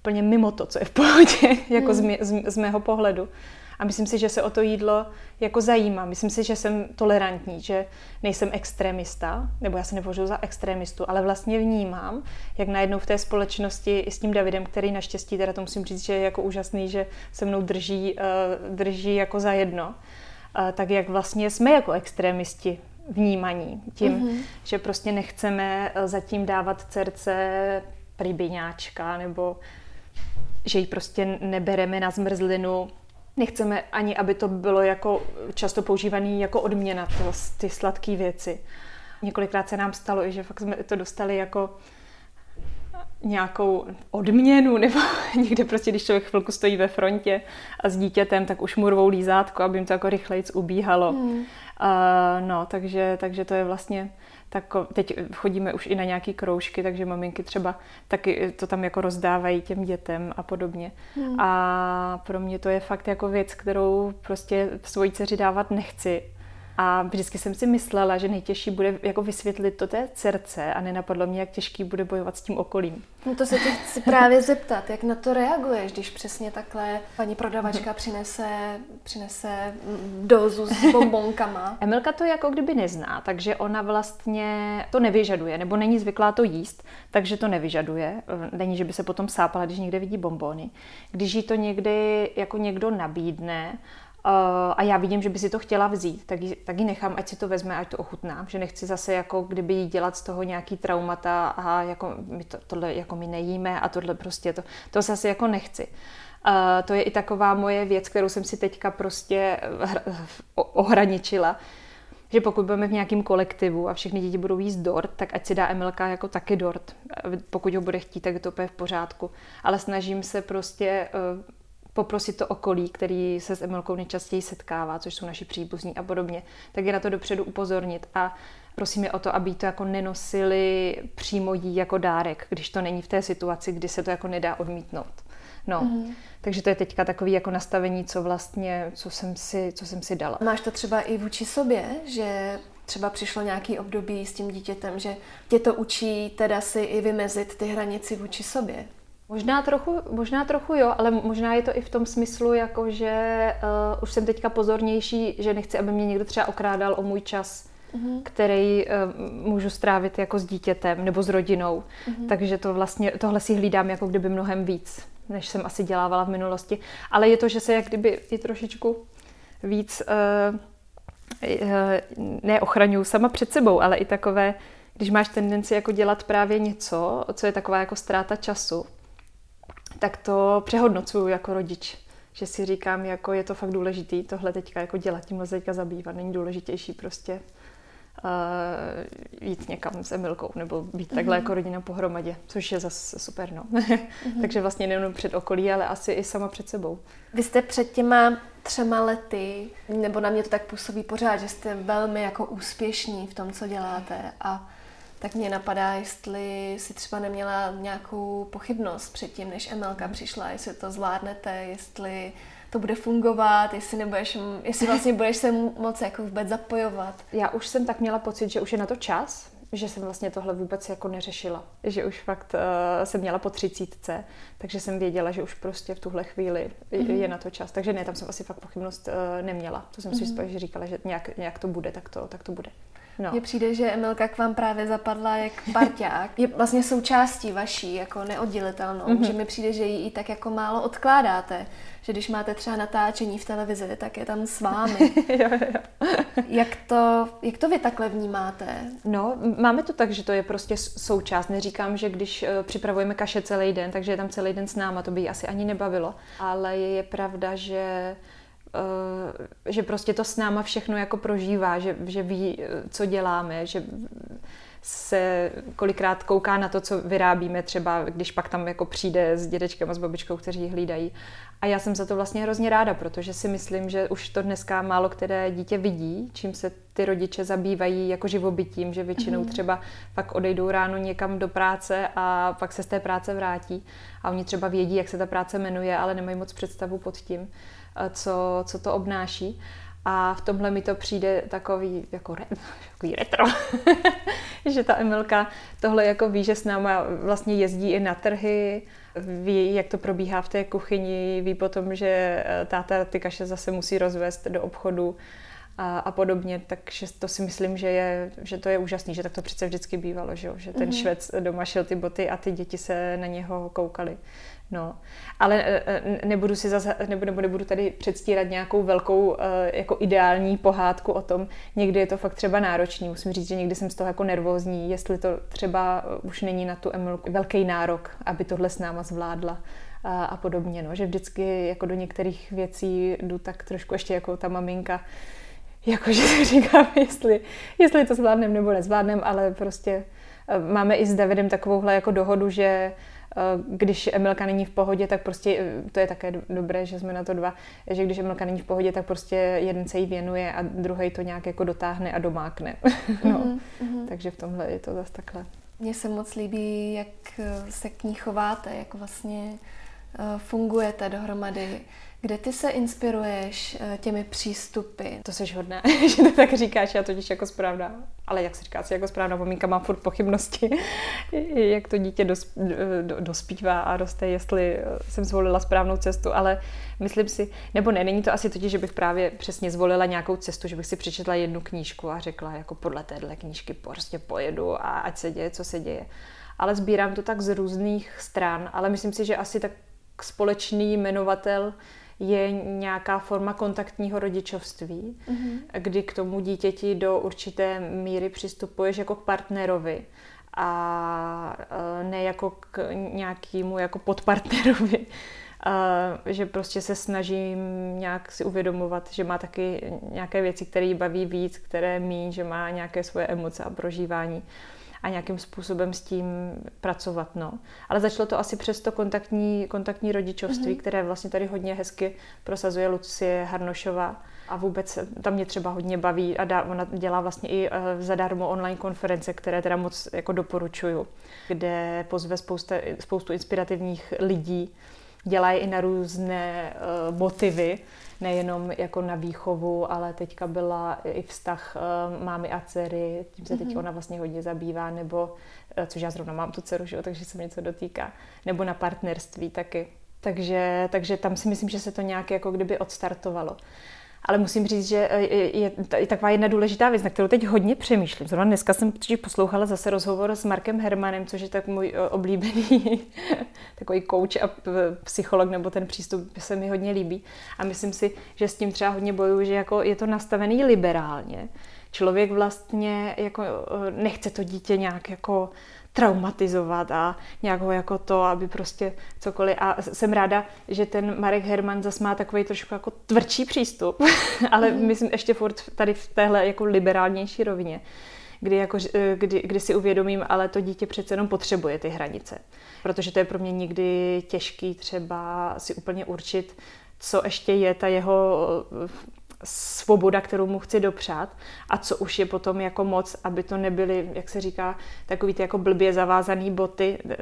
[SPEAKER 2] úplně mimo to, co je v pohodě, jako hmm. z, mě, z, z mého pohledu. A myslím si, že se o to jídlo jako zajímá. Myslím si, že jsem tolerantní, že nejsem extremista, nebo já se nepovažuji za extremistu, ale vlastně vnímám, jak najednou v té společnosti i s tím Davidem, který naštěstí, teda to musím říct, že je jako úžasný, že se mnou drží, uh, drží jako za jedno, uh, tak jak vlastně jsme jako extremisti vnímaní tím, mm-hmm. že prostě nechceme eh, zatím dávat dcerce pribyňáčka nebo že ji prostě nebereme na zmrzlinu. Nechceme ani, aby to bylo jako často používané jako odměna, to, ty sladké věci. Několikrát se nám stalo, že fakt jsme to dostali jako nějakou odměnu, nebo někde prostě, když člověk chvilku stojí ve frontě a s dítětem, tak už mu rvou lízátko, aby jim to jako rychlejc ubíhalo. Hmm. Uh, no, takže, takže to je vlastně tak teď chodíme už i na nějaké kroužky, takže maminky třeba taky to tam jako rozdávají těm dětem a podobně. Hmm. A pro mě to je fakt jako věc, kterou prostě svojí dceři dávat nechci, a vždycky jsem si myslela, že nejtěžší bude jako vysvětlit to té dcerce a nenapadlo mě, jak těžký bude bojovat s tím okolím.
[SPEAKER 1] No to se tě chci právě zeptat, jak na to reaguješ, když přesně takhle paní prodavačka přinese, přinese dozu s bombonkama.
[SPEAKER 2] Emilka to jako kdyby nezná, takže ona vlastně to nevyžaduje, nebo není zvyklá to jíst, takže to nevyžaduje. Není, že by se potom sápala, když někde vidí bombony. Když jí to někdy jako někdo nabídne, a já vidím, že by si to chtěla vzít, tak ji, tak ji nechám, ať si to vezme, ať to ochutná. Že nechci zase jako kdyby jí dělat z toho nějaký traumata a jako my to, tohle jako my nejíme a tohle prostě to, to zase jako nechci. Uh, to je i taková moje věc, kterou jsem si teďka prostě ohraničila, že pokud budeme v nějakém kolektivu a všechny děti budou jíst dort, tak ať si dá Emilka jako taky dort. Pokud ho bude chtít, tak je to úplně v pořádku. Ale snažím se prostě uh, poprosit to okolí, který se s Emilkou nejčastěji setkává, což jsou naši příbuzní a podobně, tak je na to dopředu upozornit a prosím je o to, aby to jako nenosili přímo jí jako dárek, když to není v té situaci, kdy se to jako nedá odmítnout. No, mm. takže to je teďka takový jako nastavení, co vlastně, co jsem si, co jsem si dala.
[SPEAKER 1] Máš to třeba i vůči sobě, že třeba přišlo nějaký období s tím dítětem, že tě to učí teda si i vymezit ty hranici vůči sobě?
[SPEAKER 2] Možná trochu, možná trochu jo, ale možná je to i v tom smyslu, jako že uh, už jsem teďka pozornější, že nechci, aby mě někdo třeba okrádal o můj čas, uh-huh. který uh, můžu strávit jako s dítětem nebo s rodinou. Uh-huh. Takže to vlastně, tohle si hlídám jako kdyby mnohem víc, než jsem asi dělávala v minulosti. Ale je to, že se jak kdyby i trošičku víc uh, uh, neochraňuju sama před sebou, ale i takové, když máš tendenci jako dělat právě něco, co je taková jako ztráta času, tak to přehodnocuju jako rodič. Že si říkám, jako je to fakt důležitý tohle teďka jako dělat, tímhle teďka zabývat. Není důležitější prostě uh, jít někam s Emilkou nebo být mm-hmm. takhle jako rodina pohromadě, což je zase super, no. mm-hmm. Takže vlastně nejenom před okolí, ale asi i sama před sebou.
[SPEAKER 1] Vy jste před těma třema lety, nebo na mě to tak působí pořád, že jste velmi jako úspěšní v tom, co děláte a tak mě napadá, jestli si třeba neměla nějakou pochybnost předtím, než Emelka přišla, jestli to zvládnete, jestli to bude fungovat, jestli, nebudeš, jestli vlastně budeš se moc jako vůbec zapojovat.
[SPEAKER 2] Já už jsem tak měla pocit, že už je na to čas, že jsem vlastně tohle vůbec jako neřešila. Že už fakt uh, jsem měla po třicítce, takže jsem věděla, že už prostě v tuhle chvíli mm-hmm. je na to čas. Takže ne, tam jsem asi fakt pochybnost uh, neměla. To jsem mm-hmm. si mhm. spíš říkala, že nějak, nějak to bude, tak to, tak to bude.
[SPEAKER 1] No. Mně přijde, že Emilka k vám právě zapadla jak parťák. Je vlastně součástí vaší, jako neoddělitelnou. Mm-hmm. Že mi přijde, že ji i tak jako málo odkládáte. Že když máte třeba natáčení v televizi, tak je tam s vámi. jo, jo. jak, to, jak to vy takhle vnímáte?
[SPEAKER 2] No, máme to tak, že to je prostě součást. Neříkám, že když uh, připravujeme kaše celý den, takže je tam celý den s náma, to by ji asi ani nebavilo. Ale je, pravda, že Eh, že prostě to s náma všechno jako prožívá, že, že ví, co děláme, že se kolikrát kouká na to, co vyrábíme, třeba když pak tam jako přijde s dědečkem a s babičkou, kteří hlídají. A já jsem za to vlastně hrozně ráda, protože si myslím, že už to dneska málo které dítě vidí, čím se ty rodiče zabývají jako živobytím, že většinou mm. třeba pak odejdou ráno někam do práce a pak se z té práce vrátí a oni třeba vědí, jak se ta práce jmenuje, ale nemají moc představu pod tím co, co to obnáší. A v tomhle mi to přijde takový, jako re, takový retro, že ta Emilka tohle jako ví, že s náma vlastně jezdí i na trhy, ví, jak to probíhá v té kuchyni, ví potom, že eh, táta ty kaše zase musí rozvést do obchodu a, a podobně, takže to si myslím, že, je, že to je úžasný, že tak to přece vždycky bývalo, že, že ten mm-hmm. švec doma šel ty boty a ty děti se na něho koukali. No, ale e, e, nebudu si zase, nebo nebudu tady předstírat nějakou velkou e, jako ideální pohádku o tom. Někdy je to fakt třeba náročný. Musím říct, že někdy jsem z toho jako nervózní, jestli to třeba už není na tu Emilku velký nárok, aby tohle s náma zvládla a, a podobně. No. Že vždycky jako do některých věcí jdu tak trošku ještě jako ta maminka, jakože si říkám, jestli, jestli to zvládnem nebo nezvládnem, ale prostě máme i s Davidem takovouhle jako dohodu, že Eh, když Emilka není v pohodě, tak prostě, eh, to je také dobré, že jsme na to dva, že když Emilka není v pohodě, tak prostě jeden se jí věnuje a druhý to nějak jako dotáhne a domákne. no. mm-hmm. Takže v tomhle je to zase takhle.
[SPEAKER 1] Mně se moc líbí, jak eh, se k ní chováte, jak vlastně fungujete dohromady. Kde ty se inspiruješ eh, těmi přístupy?
[SPEAKER 2] To jsi hodná, že to tak říkáš, já totiž jako správná, ale jak se říká, si jako správná maminka má furt pochybnosti, jak to dítě dos, do, dospívá a roste, jestli eh, jsem zvolila správnou cestu, ale myslím si, nebo ne, není to asi totiž, že bych právě přesně zvolila nějakou cestu, že bych si přečetla jednu knížku a řekla, jako podle téhle knížky prostě pojedu a ať se děje, co se děje. Ale sbírám to tak z různých stran, ale myslím si, že asi tak společný jmenovatel je nějaká forma kontaktního rodičovství, mm-hmm. kdy k tomu dítěti do určité míry přistupuješ jako k partnerovi a e, ne jako k nějakému jako podpartnerovi. A, že prostě se snažím nějak si uvědomovat, že má taky nějaké věci, které baví víc, které mí, že má nějaké svoje emoce a prožívání a nějakým způsobem s tím pracovat. No. Ale začalo to asi přes to kontaktní, kontaktní rodičovství, mm-hmm. které vlastně tady hodně hezky prosazuje Lucie Harnošová. A vůbec tam mě třeba hodně baví a dá, ona dělá vlastně i uh, zadarmo online konference, které teda moc jako doporučuju, kde pozve spousta, spoustu inspirativních lidí, dělají i na různé uh, motivy, nejenom jako na výchovu, ale teďka byla i vztah uh, mámy a dcery, tím se teď mm-hmm. ona vlastně hodně zabývá, nebo, uh, což já zrovna mám tu dceru, že jo, takže se mi něco dotýká, nebo na partnerství taky. Takže, takže tam si myslím, že se to nějak jako kdyby odstartovalo. Ale musím říct, že e, je, taková jedna důležitá věc, na kterou teď hodně přemýšlím. Zrovna dneska jsem poslouchala zase rozhovor s Markem Hermanem, což je tak můj e, oblíbený takový coach a psycholog, nebo ten přístup se mi hodně líbí. A myslím si, že s tím třeba hodně bojuju, že jako je to nastavený liberálně. Člověk vlastně jako nechce to dítě nějak jako traumatizovat a nějak ho jako to, aby prostě cokoliv. A jsem ráda, že ten Marek Herman zase má takový trošku jako tvrdší přístup, ale mm. myslím ještě furt tady v téhle jako liberálnější rovině, kdy, jako, eh, kdy, kdy si uvědomím, ale to dítě přece jenom potřebuje ty hranice. Protože to je pro mě někdy těžký třeba si úplně určit, co ještě je ta jeho svoboda, kterou mu chci dopřát a co už je potom jako moc, aby to nebyly, jak se říká, takový ty jako blbě zavázaný boty. Eh,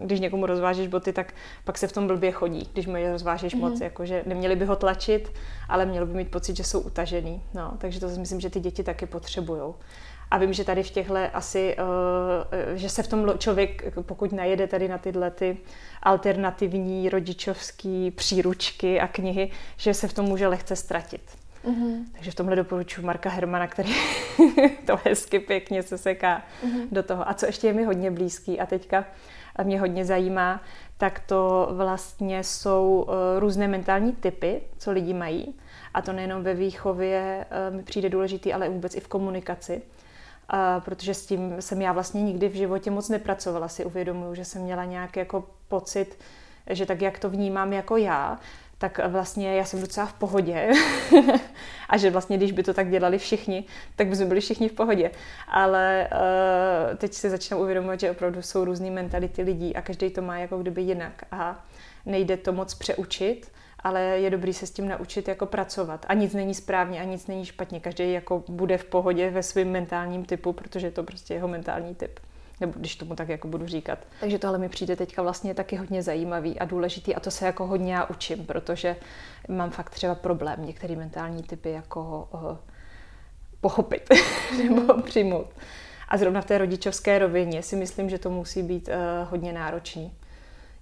[SPEAKER 2] když někomu rozvážeš boty, tak pak se v tom blbě chodí, když mu je rozvážeš mm-hmm. moc, jakože neměli by ho tlačit, ale mělo by mít pocit, že jsou utažený. No, takže to si myslím, že ty děti taky potřebují. A vím, že tady v těchto asi, uh, že se v tom člověk, pokud najede tady na tyhle ty alternativní rodičovské příručky a knihy, že se v tom může lehce ztratit. Mm-hmm. Takže v tomhle doporučuji Marka Hermana, který to hezky pěkně se seká mm-hmm. do toho. A co ještě je mi hodně blízký a teďka mě hodně zajímá, tak to vlastně jsou uh, různé mentální typy, co lidi mají. A to nejenom ve výchově uh, mi přijde důležitý, ale vůbec i v komunikaci. Uh, protože s tím jsem já vlastně nikdy v životě moc nepracovala. Si uvědomuju, že jsem měla nějaký jako pocit, že tak, jak to vnímám jako já, tak vlastně já jsem docela v pohodě. a že vlastně, když by to tak dělali všichni, tak by jsme byli všichni v pohodě. Ale uh, teď si začínám uvědomovat, že opravdu jsou různé mentality lidí a každý to má jako kdyby jinak. A nejde to moc přeučit, ale je dobrý se s tím naučit jako pracovat. A nic není správně a nic není špatně. Každý jako bude v pohodě ve svém mentálním typu, protože je to prostě jeho mentální typ nebo když tomu tak jako budu říkat. Takže tohle mi přijde teďka vlastně taky hodně zajímavý a důležitý a to se jako hodně já učím, protože mám fakt třeba problém některý mentální typy jako uh, pochopit nebo přijmout. A zrovna v té rodičovské rovině si myslím, že to musí být uh, hodně náročný.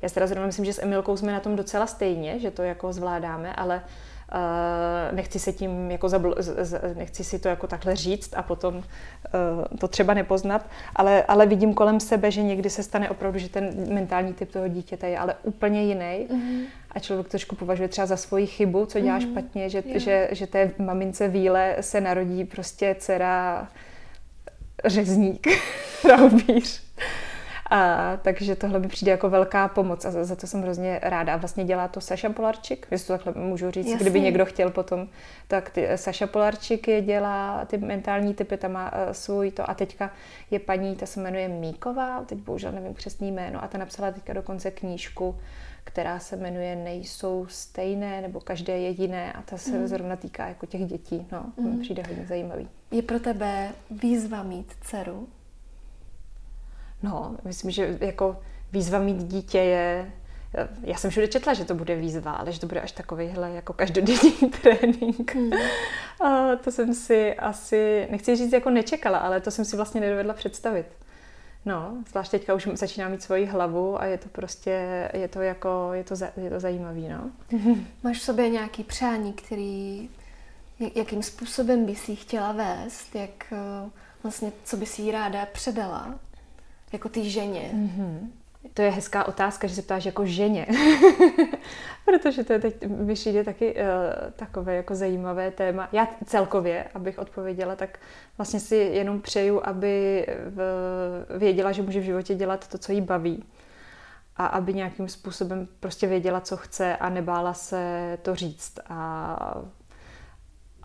[SPEAKER 2] Já si teda zrovna myslím, že s Emilkou jsme na tom docela stejně, že to jako zvládáme, ale nechci se tím jako zabl- nechci si to jako takhle říct a potom eh, to třeba nepoznat, ale, ale vidím kolem sebe, že někdy se stane opravdu, že ten mentální typ toho dítěte je ale úplně jiný mm-hmm. a člověk trošku považuje třeba za svoji chybu, co dělá mm-hmm. špatně, že, že, že té mamince víle se narodí prostě dcera řezník, raubíř. A, takže tohle mi přijde jako velká pomoc a za, za to jsem hrozně ráda. A vlastně dělá to Saša Polarčik, jestli to takhle můžu říct, Jasně. kdyby někdo chtěl potom, tak ty, Saša Polarčik je dělá ty mentální typy, tam má uh, svůj to a teďka je paní, ta se jmenuje Míková, teď bohužel nevím přesný jméno a ta napsala teďka dokonce knížku, která se jmenuje Nejsou stejné, nebo každé jediné a ta se mm. zrovna týká jako těch dětí. No, mm. přijde hodně zajímavý.
[SPEAKER 1] Je pro tebe výzva mít dceru?
[SPEAKER 2] No, myslím, že jako výzva mít dítě je, já jsem všude četla, že to bude výzva, ale že to bude až takovýhle jako každodenní trénink. Hmm. A to jsem si asi, nechci říct jako nečekala, ale to jsem si vlastně nedovedla představit. No, zvlášť teďka už začíná mít svoji hlavu a je to prostě, je to jako, je to, je to zajímavý, no.
[SPEAKER 1] Máš v sobě nějaký přání, který, jakým způsobem bys jí chtěla vést, jak eh, vlastně, co bys jí ráda předala? Jako ty ženě? Mm-hmm.
[SPEAKER 2] To je hezká otázka, že se ptáš jako ženě. Protože to je teď mi přijde taky uh, takové jako zajímavé téma. Já celkově, abych odpověděla, tak vlastně si jenom přeju, aby v, věděla, že může v životě dělat to, co jí baví. A aby nějakým způsobem prostě věděla, co chce a nebála se to říct. A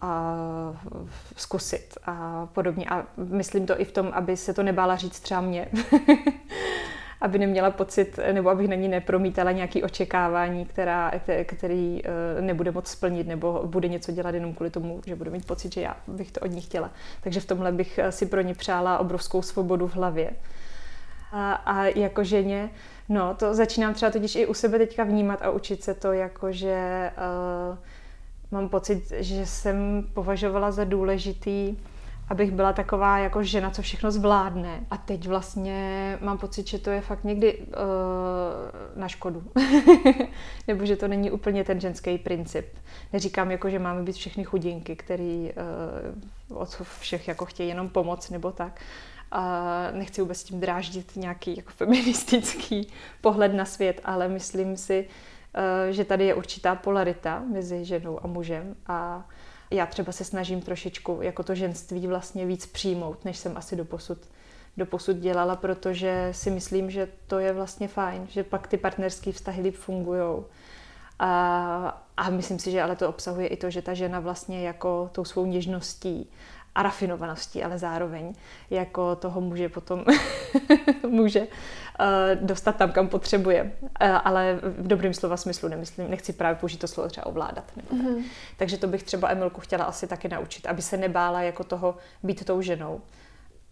[SPEAKER 2] a zkusit a podobně. A myslím to i v tom, aby se to nebála říct třeba mě. aby neměla pocit, nebo abych na ní nepromítala nějaké očekávání, která, který eh, nebude moc splnit, nebo bude něco dělat jenom kvůli tomu, že bude mít pocit, že já bych to od ní chtěla. Takže v tomhle bych si pro ní přála obrovskou svobodu v hlavě. A, a jako ženě, no, to začínám třeba totiž i u sebe teďka vnímat a učit se to, jako že uh, mám pocit, že jsem považovala za důležitý, abych byla taková jako žena, co všechno zvládne. A teď vlastně mám pocit, že to je fakt někdy uh, na škodu. Nebo že to není úplně ten ženský princip. Neříkám jako, že máme být všechny chudinky, který uh, od všech jako chtějí jenom pomoc nebo tak. A nechci vůbec tím dráždit nějaký jako feministický pohled na svět, ale myslím si, Eh, že tady je určitá polarita mezi ženou a mužem a já třeba se snažím trošičku jako to ženství vlastně víc přijmout, než jsem asi doposud, doposud dělala, protože si myslím, že to je vlastně fajn, že pak ty partnerské vztahy líp fungují. A, a myslím si, že ale to obsahuje i to, že ta žena vlastně jako tou svou něžností a rafinovaností, ale zároveň jako toho může potom může uh, dostat tam, kam potřebuje. Uh, ale v dobrém slova smyslu nemyslím, nechci právě použít to slovo třeba ovládat. Nebo mm-hmm. Takže to bych třeba Emilku chtěla asi taky naučit, aby se nebála jako toho být tou ženou.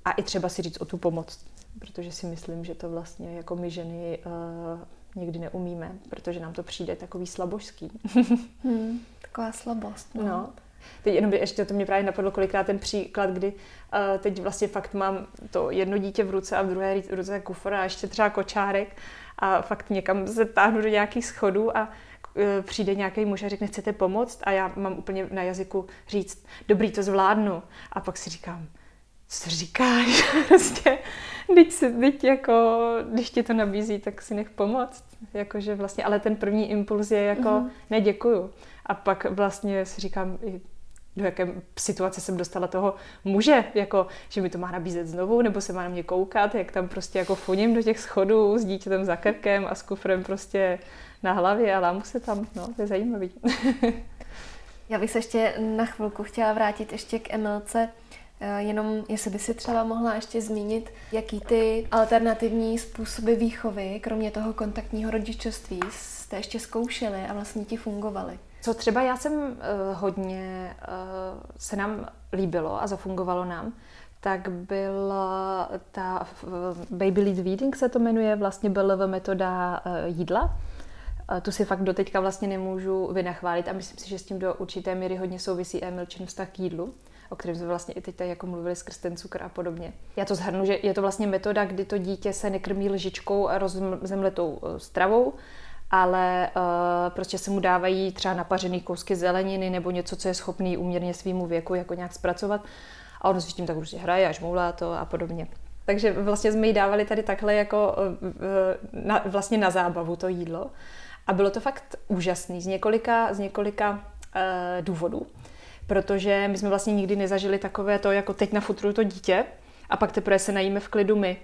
[SPEAKER 2] A i třeba si říct o tu pomoc, protože si myslím, že to vlastně jako my ženy uh, někdy neumíme, protože nám to přijde takový slabožský.
[SPEAKER 1] hmm, taková slabost. No. no.
[SPEAKER 2] Teď jenom ještě to mě právě napadlo kolikrát ten příklad, kdy uh, teď vlastně fakt mám to jedno dítě v ruce a v druhé v ruce kufr a ještě třeba kočárek a fakt někam se táhnu do nějakých schodů a uh, přijde nějaký muž a řekne, chcete pomoct? A já mám úplně na jazyku říct, dobrý, to zvládnu. A pak si říkám, co říkáš? prostě, když, si, teď jako, když ti to nabízí, tak si nech pomoct. Jakože vlastně, ale ten první impuls je jako, mm-hmm. ne, děkuju. A pak vlastně si říkám, do jaké situace jsem dostala toho muže, jako, že mi to má nabízet znovu, nebo se má na mě koukat, jak tam prostě jako foním do těch schodů s dítětem za krkem a s kufrem prostě na hlavě a lámu se tam, no, to je zajímavý.
[SPEAKER 1] Já bych se ještě na chvilku chtěla vrátit ještě k Emilce, eh, jenom jestli by si třeba mohla ještě zmínit, jaký ty alternativní způsoby výchovy, kromě toho kontaktního rodičovství, jste ještě zkoušeli a vlastně ti fungovaly.
[SPEAKER 2] Co třeba já jsem uh, hodně, uh, se nám líbilo a zafungovalo nám, tak byla ta Baby Lead Feeding se to jmenuje, vlastně byla metoda jídla. Tu si fakt doteďka vlastně nemůžu vynachválit a myslím si, že s tím do určité míry hodně souvisí Emilčin vztah k jídlu o kterém jsme vlastně i teď tady jako mluvili skrz ten cukr a podobně. Já to zhrnu, že je to vlastně metoda, kdy to dítě se nekrmí lžičkou a rozemletou stravou, ale uh, prostě se mu dávají třeba napařený kousky zeleniny nebo něco, co je schopný uměrně svýmu věku jako nějak zpracovat a on si s tím tak už hraje a žmoulá to a podobně. Takže vlastně jsme jí dávali tady takhle jako uh, na, vlastně na zábavu to jídlo a bylo to fakt úžasný z několika, z několika uh, důvodů, protože my jsme vlastně nikdy nezažili takové to, jako teď na futuru to dítě a pak teprve se najíme v klidu my,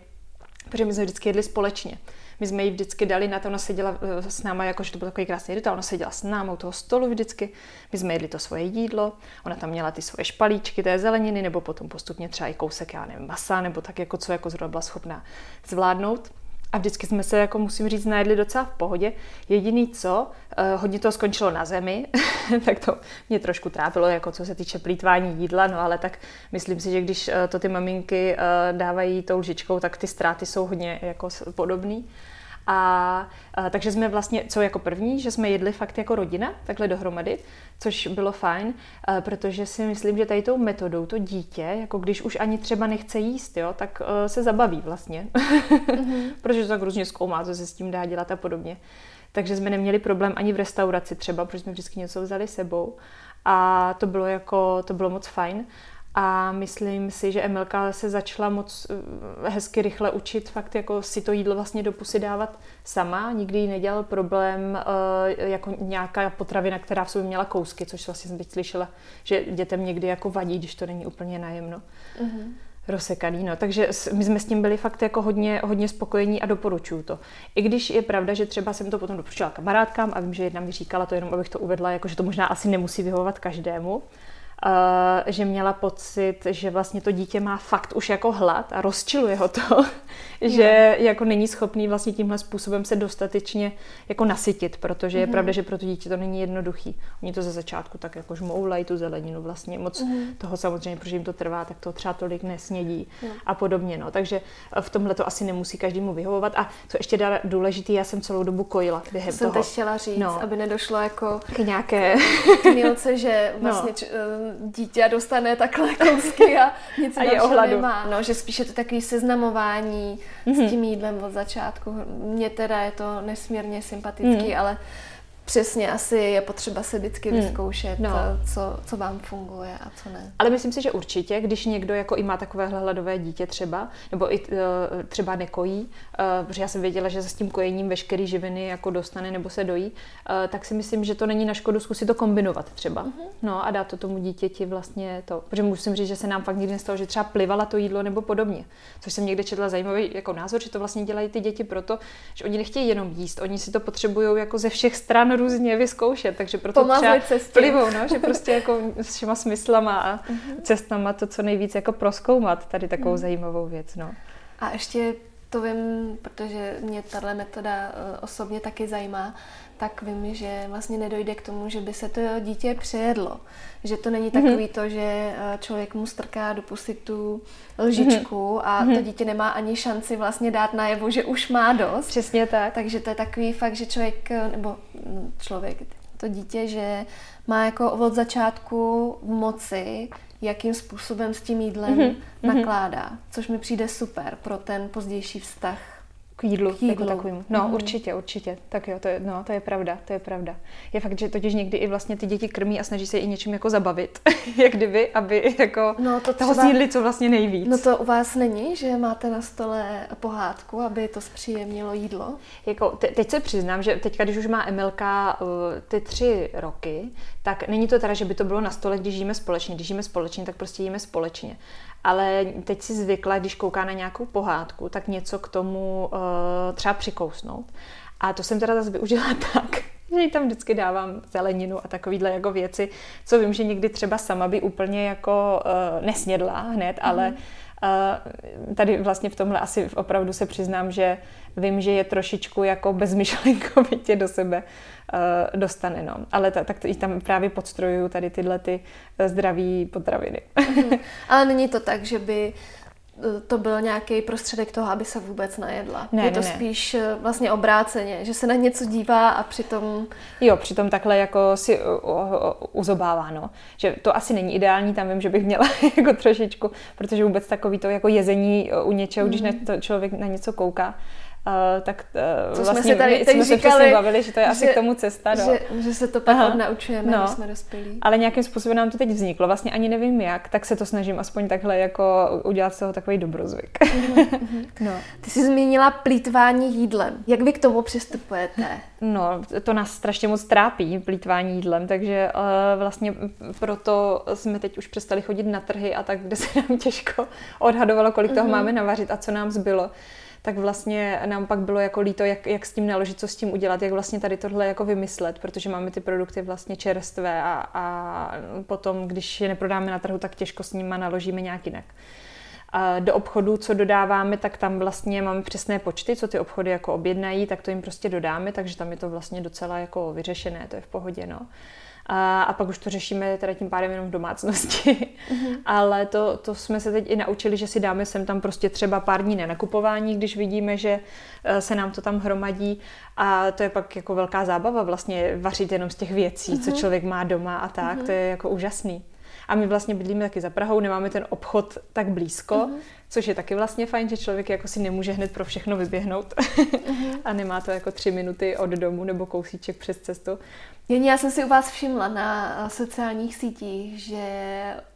[SPEAKER 2] protože my jsme vždycky jedli společně. My jsme jí vždycky dali na to, ona seděla eh, s náma, jakože to byl takový krásný rituál, ona seděla s námi u toho stolu vždycky, my jsme jedli to svoje jídlo, ona tam měla ty svoje špalíčky té zeleniny, nebo potom postupně třeba i kousek, já nevím, masa, nebo tak jako co jako zrovna byla schopná zvládnout. A vždycky jsme se, jako musím říct, najedli docela v pohodě. Jediný co, uh, hodně to skončilo na zemi, tak to mě trošku trápilo, jako co se týče plítvání jídla, no ale tak myslím si, že když uh, to ty maminky uh, dávají tou lžičkou, tak ty ztráty jsou hodně jako podobný. A, a takže jsme vlastně, co jako první, že jsme jedli fakt jako rodina, takhle dohromady, což bylo fajn, a, protože si myslím, že tady tou metodou to dítě, jako když už ani třeba nechce jíst, jo, tak uh, se zabaví vlastně, mm-hmm. protože to tak různě zkoumá, co se s tím dá dělat a podobně. Takže jsme neměli problém ani v restauraci třeba, protože jsme vždycky něco vzali sebou a to bylo jako, to bylo moc fajn. A myslím si, že Emilka se začala moc eh, hezky rychle učit fakt jako si to jídlo vlastně do pusy dávat sama. Nikdy jí nedělal problém eh, jako nějaká potravina, která v sobě měla kousky, což vlastně jsem teď slyšela, že dětem někdy jako vadí, když to není úplně najemno. Mm-hmm rozsekaný. No. Takže my jsme s tím byli fakt jako hodně, hodně spokojení a doporučuju to. I když je pravda, že třeba jsem to potom doporučila kamarádkám a vím, že jedna mi říkala to jenom, abych to uvedla, jako že to možná asi nemusí vyhovovat každému, že měla pocit, že vlastně to dítě má fakt už jako hlad a rozčiluje ho to, že jako není schopný vlastně tímhle způsobem se dostatečně jako nasytit, protože je mm-hmm. pravda, že pro to dítě to není jednoduchý. Oni to ze začátku tak jako žmoulají tu zeleninu vlastně moc mm-hmm. toho samozřejmě, protože jim to trvá, tak to třeba tolik nesnědí mm. a podobně. No. Takže v tomhle to asi nemusí každému vyhovovat. A co ještě dá důležitý, já jsem celou dobu kojila během
[SPEAKER 1] jsem
[SPEAKER 2] toho.
[SPEAKER 1] Jsem chtěla říct, no. aby nedošlo jako
[SPEAKER 2] k nějaké
[SPEAKER 1] k milce, že no. vlastně no. č- dítě dostane takhle kousky a nic a je nemá. No, že spíše to takový seznamování mm-hmm. s mhm. tím jídlem od začátku. Mně teda je to nesmírně sympatický, mm. ale Přesně, asi je potřeba se vždycky hmm. vyzkoušet, no. co, co vám funguje a co ne.
[SPEAKER 2] Ale myslím si, že určitě, když někdo jako i má takové hladové dítě třeba, nebo i uh, třeba nekojí, uh, protože já jsem věděla, že se s tím kojením veškerý živiny jako dostane nebo se dojí, uh, tak si myslím, že to není na škodu zkusit to kombinovat třeba. Uh-huh. No a dát to tomu dítěti vlastně to. Protože musím říct, že se nám fakt nikdy nestalo, že třeba plivala to jídlo nebo podobně. Což jsem někde četla zajímavý jako názor, že to vlastně dělají ty děti proto, že oni nechtějí jenom jíst, oni si to potřebují jako ze všech stran všechno různě vyzkoušet, takže proto
[SPEAKER 1] Pomazlit
[SPEAKER 2] třeba plivou, no, že prostě jako s všema smyslama a uh-huh. cestama to co nejvíc jako proskoumat, tady takovou uh-huh. zajímavou věc, no.
[SPEAKER 1] A ještě to vím, protože mě tahle metoda eh, osobně taky zajímá, tak vím, že vlastně nedojde k tomu, že by se to dítě přejedlo. Že to není mhm. takový mm-hmm. to, že eh, člověk mu strká do pusy tu lžičku mm-hmm. a to mhm. dítě nemá ani šanci vlastně dát najevo, že už má dost.
[SPEAKER 2] Přesně tak.
[SPEAKER 1] Takže to je takový fakt, že člověk, eh, nebo mm, člověk, to dítě, že má jako od začátku v moci jakým způsobem s tím jídlem mm-hmm. nakládá, což mi přijde super pro ten pozdější vztah
[SPEAKER 2] k jídlu, k jídlu. jako takovým. No, mm. určitě, určitě. Tak jo, to je, no, to je pravda, to je pravda. Je fakt, že totiž někdy i vlastně ty děti krmí a snaží se i něčím jako zabavit, jak kdyby, aby jako no, to toho třeba, zjídli co vlastně nejvíc.
[SPEAKER 1] No to u vás není, že máte na stole pohádku, aby to zpříjemnilo jídlo?
[SPEAKER 2] Jako, te, teď se přiznám, že teďka, když už má Emilka uh, ty tři roky, tak není to teda, že by to bylo na stole, když žijeme společně. Když žijeme společně, tak prostě jíme společně ale teď si zvykla, když kouká na nějakou pohádku, tak něco k tomu uh, třeba přikousnout. A to jsem teda zase využila tak, že jí tam vždycky dávám zeleninu a takovýhle jako věci, co vím, že někdy třeba sama by úplně jako uh, nesnědla hned, mm-hmm. ale uh, tady vlastně v tomhle asi opravdu se přiznám, že vím, že je trošičku jako bezmyšlenkovitě do sebe uh, dostane. No. Ale ta, tak to, i tam právě podstrojuju tady tyhle ty eh, zdraví potraviny.
[SPEAKER 1] Mm. Ale není to tak, že by eh, to byl nějaký prostředek toho, aby se vůbec najedla.
[SPEAKER 2] Ne,
[SPEAKER 1] je to
[SPEAKER 2] ne,
[SPEAKER 1] spíš vlastně obráceně, že se na něco dívá a přitom...
[SPEAKER 2] Jo, přitom takhle jako si uzobává, no. Že to asi není ideální, tam vím, že bych měla jako trošičku, protože vůbec takový to jako jezení u něčeho, mm. když na to člověk na něco kouká, Uh, tak uh, vlastně jsme, si tady my, jsme říkali, se bavili, že to je že, asi k tomu cesta. No.
[SPEAKER 1] Že, že se to pak naučujeme, no. když jsme dospělí.
[SPEAKER 2] Ale nějakým způsobem nám to teď vzniklo, vlastně ani nevím jak, tak se to snažím aspoň takhle jako udělat z toho takový dobrozvyk.
[SPEAKER 1] Mm-hmm. no. Ty jsi zmínila plítvání jídlem. Jak vy k tomu přistupujete?
[SPEAKER 2] No, to nás strašně moc trápí, plítvání jídlem, takže uh, vlastně proto jsme teď už přestali chodit na trhy a tak, kde se nám těžko odhadovalo, kolik toho mm-hmm. máme navařit a co nám zbylo tak vlastně nám pak bylo jako líto, jak, jak s tím naložit, co s tím udělat, jak vlastně tady tohle jako vymyslet, protože máme ty produkty vlastně čerstvé a, a potom, když je neprodáme na trhu, tak těžko s nimi naložíme nějak jinak. Do obchodu, co dodáváme, tak tam vlastně máme přesné počty, co ty obchody jako objednají, tak to jim prostě dodáme, takže tam je to vlastně docela jako vyřešené, to je v pohodě, no. A, a pak už to řešíme teda tím pádem jenom v domácnosti. Mm-hmm. Ale to, to jsme se teď i naučili, že si dáme sem tam prostě třeba pár dní nenakupování, když vidíme, že eh, se nám to tam hromadí. A to je pak jako velká zábava vlastně vařit jenom z těch věcí, mm-hmm. co mhm. člověk má doma a tak. Mm-hmm. To je jako úžasný. A my vlastně bydlíme taky za Prahou, nemáme ten obchod tak blízko, mm-hmm. což je taky vlastně fajn, že člověk jako si nemůže hned pro všechno vyběhnout mm-hmm. a nemá to jako tři minuty od domu nebo kousíček přes cestu.
[SPEAKER 1] Jení, já jsem si u vás všimla na sociálních sítích, že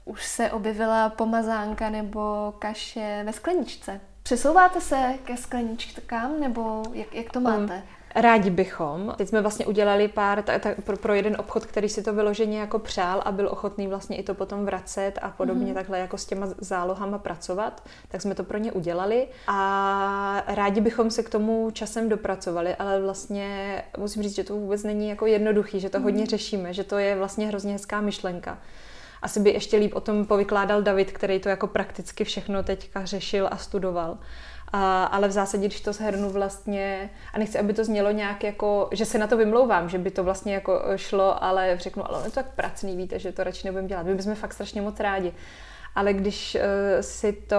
[SPEAKER 1] už se objevila pomazánka nebo kaše ve skleničce. Přesouváte se ke skleničkám nebo jak, jak to máte? Um,
[SPEAKER 2] Rádi bychom. Teď jsme vlastně udělali pár ta, ta, pro, pro jeden obchod, který si to vyloženě jako přál a byl ochotný vlastně i to potom vracet a podobně mm-hmm. takhle jako s těma zálohama pracovat, tak jsme to pro ně udělali a rádi bychom se k tomu časem dopracovali, ale vlastně musím říct, že to vůbec není jako jednoduchý, že to mm-hmm. hodně řešíme, že to je vlastně hrozně hezká myšlenka. Asi by ještě líp o tom povykládal David, který to jako prakticky všechno teďka řešil a studoval. A, ale v zásadě, když to shrnu vlastně, a nechci, aby to znělo nějak jako, že se na to vymlouvám, že by to vlastně jako šlo, ale řeknu, ale je to tak pracný, víte, že to radši nebudeme dělat. My bychom fakt strašně moc rádi. Ale když uh, si to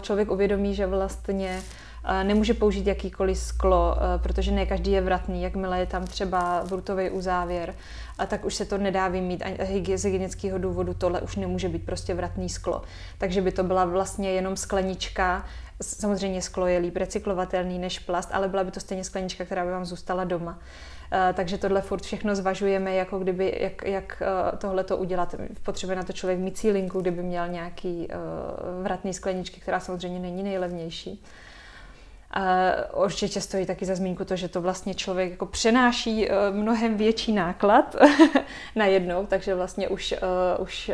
[SPEAKER 2] člověk uvědomí, že vlastně uh, nemůže použít jakýkoliv sklo, uh, protože ne každý je vratný, jakmile je tam třeba vrutový uzávěr, a tak už se to nedá vymít a z hygienického důvodu tohle už nemůže být prostě vratný sklo. Takže by to byla vlastně jenom sklenička, Samozřejmě sklo je líp recyklovatelný než plast, ale byla by to stejně sklenička, která by vám zůstala doma. Uh, takže tohle furt všechno zvažujeme, jako kdyby, jak, jak uh, tohle to udělat. Potřebuje na to člověk mít cílinku, kdyby měl nějaký uh, vratný skleničky, která samozřejmě není nejlevnější. Uh, určitě stojí taky za zmínku to, že to vlastně člověk jako přenáší mnohem větší náklad na jednou, takže vlastně už, už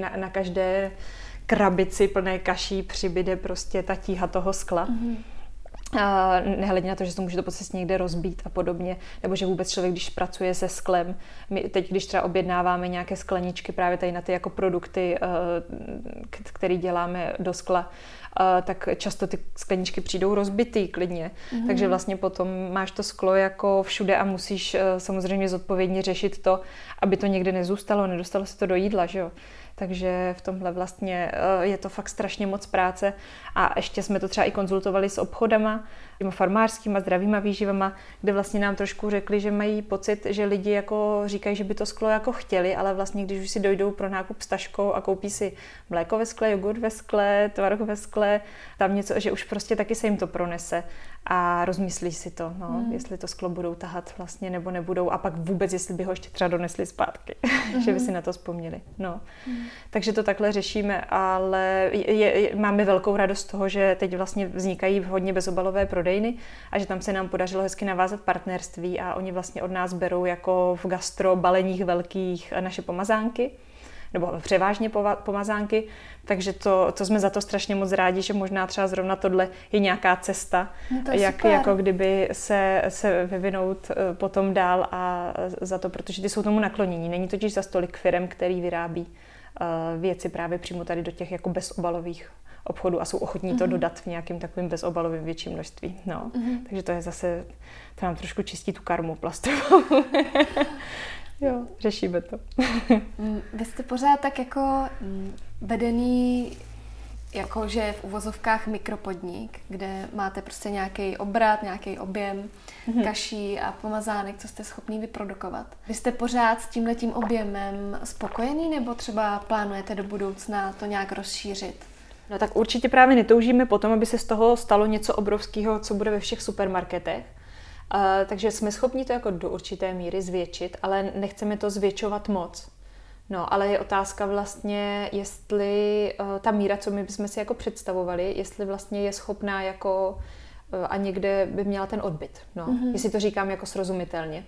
[SPEAKER 2] na, na každé krabici plné kaší přibyde prostě ta tíha toho skla. Mm-hmm. a nehledě na to, že se může to prostě někde rozbít a podobně, nebo že vůbec člověk, když pracuje se sklem, my teď, když třeba objednáváme nějaké skleničky právě tady na ty jako produkty, eh, které děláme do skla, eh, tak často ty skleničky přijdou rozbitý klidně. Mm. Takže vlastně potom máš to sklo jako všude a musíš eh, samozřejmě zodpovědně řešit to, aby to někde nezůstalo, nedostalo se to do jídla, že jo. Takže v tomhle vlastně je to fakt strašně moc práce. A ještě jsme to třeba i konzultovali s obchodama, těma farmářskýma zdravýma výživama, kde vlastně nám trošku řekli, že mají pocit, že lidi jako říkají, že by to sklo jako chtěli, ale vlastně když už si dojdou pro nákup s taškou a koupí si mléko ve skle, jogurt ve skle, tvaroh ve skle, tam něco, že už prostě taky se jim to pronese a rozmyslí si to, no, mm. jestli to sklo budou tahat vlastně nebo nebudou a pak vůbec, jestli by ho ještě třeba donesli zpátky, mm. že by si na to vzpomněli. No. Mm. Takže to takhle řešíme, ale je, je, máme velkou radost z toho, že teď vlastně vznikají hodně bezobalové prodejny a že tam se nám podařilo hezky navázat partnerství a oni vlastně od nás berou jako v gastro baleních velkých naše pomazánky nebo převážně pomazánky, takže to, to jsme za to strašně moc rádi, že možná třeba zrovna tohle je nějaká cesta,
[SPEAKER 1] no
[SPEAKER 2] jak, jako kdyby se, se vyvinout eh, potom dál a za to, protože ty jsou tomu naklonění. Není totiž za stolik firm, který vyrábí věci právě přímo tady do těch jako bezobalových obchodu a jsou ochotní mm-hmm. to mhm. dodat v nějakým takovým bezobalovým větším množství. No. Mm-hmm. Takže to je zase, to nám trošku čistí tu karmu plastovou. jo, řešíme to.
[SPEAKER 1] Mm, vy jste pořád tak jako mm, vedený jakože v uvozovkách mikropodnik, kde máte prostě nějaký obrat, nějaký objem mm-hmm. kaší a pomazánek, co jste schopný vyprodukovat. Vy jste pořád s tímhletím objemem spokojený nebo třeba plánujete do budoucna to nějak rozšířit?
[SPEAKER 2] No tak určitě právě netoužíme potom, aby se z toho stalo něco obrovského, co bude ve všech supermarketech. Uh, takže jsme schopni to jako do určité míry zvětšit, ale nechceme to zvětšovat moc. No, ale je otázka vlastně, jestli uh, ta míra, co my bychom si jako představovali, jestli vlastně je schopná jako uh, a někde by měla ten odbyt. No, mm-hmm. jestli to říkám jako srozumitelně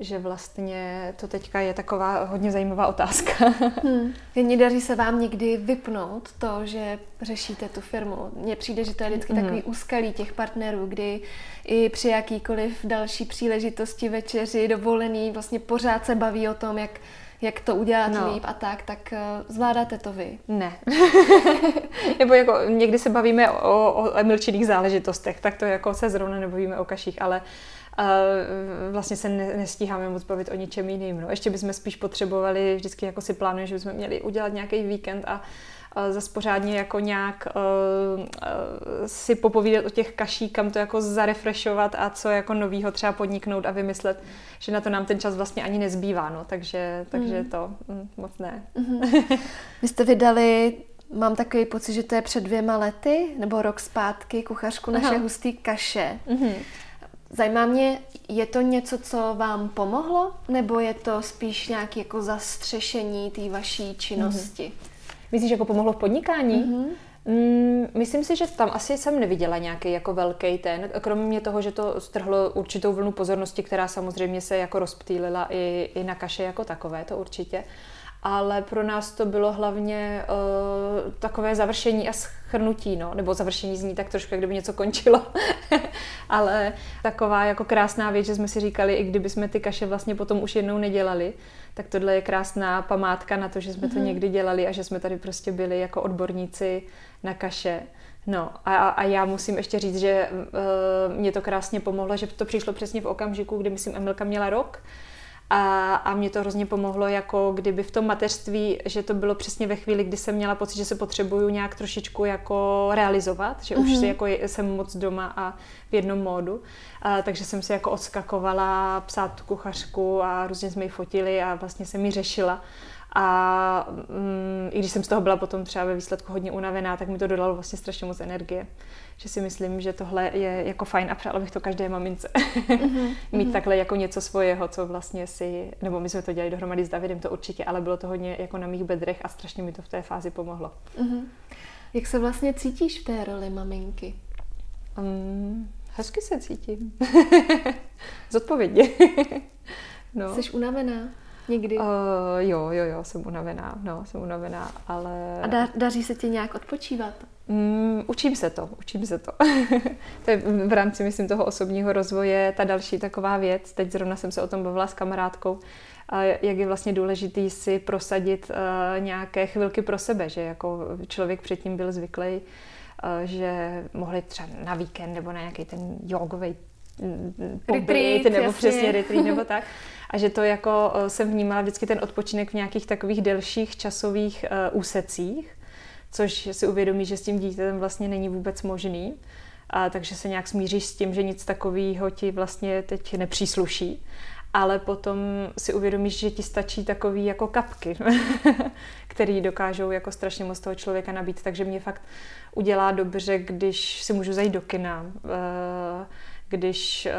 [SPEAKER 2] že vlastně to teďka je taková hodně zajímavá otázka.
[SPEAKER 1] Hmm. Nedaří se vám někdy vypnout to, že řešíte tu firmu? Mně přijde, že to je vždycky hmm. takový úskalí těch partnerů, kdy i při jakýkoliv další příležitosti, večeři, dovolený, vlastně pořád se baví o tom, jak jak to udělat no. líp a tak, tak uh, zvládáte to vy?
[SPEAKER 2] Ne. Nebo jako někdy se bavíme o, o emilčených záležitostech, tak to jako se zrovna nebavíme o kaších, ale uh, vlastně se nestíháme moc bavit o ničem jiným. No. Ještě bychom spíš potřebovali, vždycky jako si plánujeme, že bychom měli udělat nějaký víkend a zase pořádně jako nějak uh, uh, si popovídat o těch kaší, kam to jako zarefreshovat a co jako novýho třeba podniknout a vymyslet, že na to nám ten čas vlastně ani nezbývá, no, takže, takže mm. to mm, moc ne. Mm-hmm.
[SPEAKER 1] Vy jste vydali Mám takový pocit, že to je před dvěma lety, nebo rok zpátky, kuchařku naše Aha. hustý kaše. Mm-hmm. Zajímá mě, je to něco, co vám pomohlo, nebo je to spíš nějaké jako zastřešení té vaší činnosti? Mm-hmm.
[SPEAKER 2] Myslíš, jako pomohlo v podnikání? Mm-hmm. Mm, myslím si, že tam asi jsem neviděla nějaký jako velký ten, kromě toho, že to strhlo určitou vlnu pozornosti, která samozřejmě se jako rozptýlila i, i na kaše jako takové, to určitě ale pro nás to bylo hlavně uh, takové završení a schrnutí, no, nebo završení zní tak trošku, jak kdyby něco končilo, ale taková jako krásná věc, že jsme si říkali, i kdyby jsme ty kaše vlastně potom už jednou nedělali, tak tohle je krásná památka na to, že jsme mm-hmm. to mhm. někdy dělali a že jsme tady prostě byli jako odborníci na kaše. No a, a já musím ještě říct, že uh, mě to krásně pomohlo, že to přišlo přesně v okamžiku, kdy myslím Emilka měla rok, a, a mě to hrozně pomohlo, jako kdyby v tom mateřství, že to bylo přesně ve chvíli, kdy jsem měla pocit, že se potřebuju nějak trošičku jako realizovat, že mm-hmm. už si mhm. jako jsem moc doma a v jednom módu. A, takže jsem si jako odskakovala psát kuchařku a různě jsme ji fotili a vlastně jsem ji řešila. A mm, i když jsem z toho byla potom třeba ve výsledku hodně unavená, tak mi to dodalo vlastně strašně moc energie. Že si myslím, že tohle je jako fajn a přála bych to každé mamince. Mm-hmm. Mít mm-hmm. takhle jako něco svojeho, co vlastně si, nebo my jsme to dělali dohromady s Davidem, to určitě, ale bylo to hodně jako na mých bedrech a strašně mi to v té fázi pomohlo. Mm-hmm.
[SPEAKER 1] Jak se vlastně cítíš v té roli maminky?
[SPEAKER 2] Um, hezky se cítím. Zodpovědně.
[SPEAKER 1] no. Jsi unavená? Někdy? Uh,
[SPEAKER 2] jo, jo, jo, jsem unavená, no, jsem unavená, ale...
[SPEAKER 1] A da, daří se ti nějak odpočívat?
[SPEAKER 2] Mm, učím se to, učím se to. to je v rámci, myslím, toho osobního rozvoje ta další taková věc. Teď zrovna jsem se o tom bavila s kamarádkou, jak je vlastně důležitý si prosadit uh, nějaké chvilky pro sebe, že jako člověk předtím byl zvyklý, uh, že mohli třeba na víkend nebo na nějaký ten jogový mm, pobyt, nebo jasně. přesně retreat nebo tak. A že to jako uh, jsem vnímala vždycky ten odpočinek v nějakých takových delších časových úsecích, což si uvědomí, že s tím dítětem vlastně není vůbec možný. A takže se nějak smíříš s tím, že nic takového ti vlastně teď nepřísluší. Ale potom si uvědomíš, že ti stačí takový jako kapky, který dokážou jako strašně moc toho člověka nabít. Takže mě fakt udělá dobře, když si můžu zajít do kina, eh, když eh,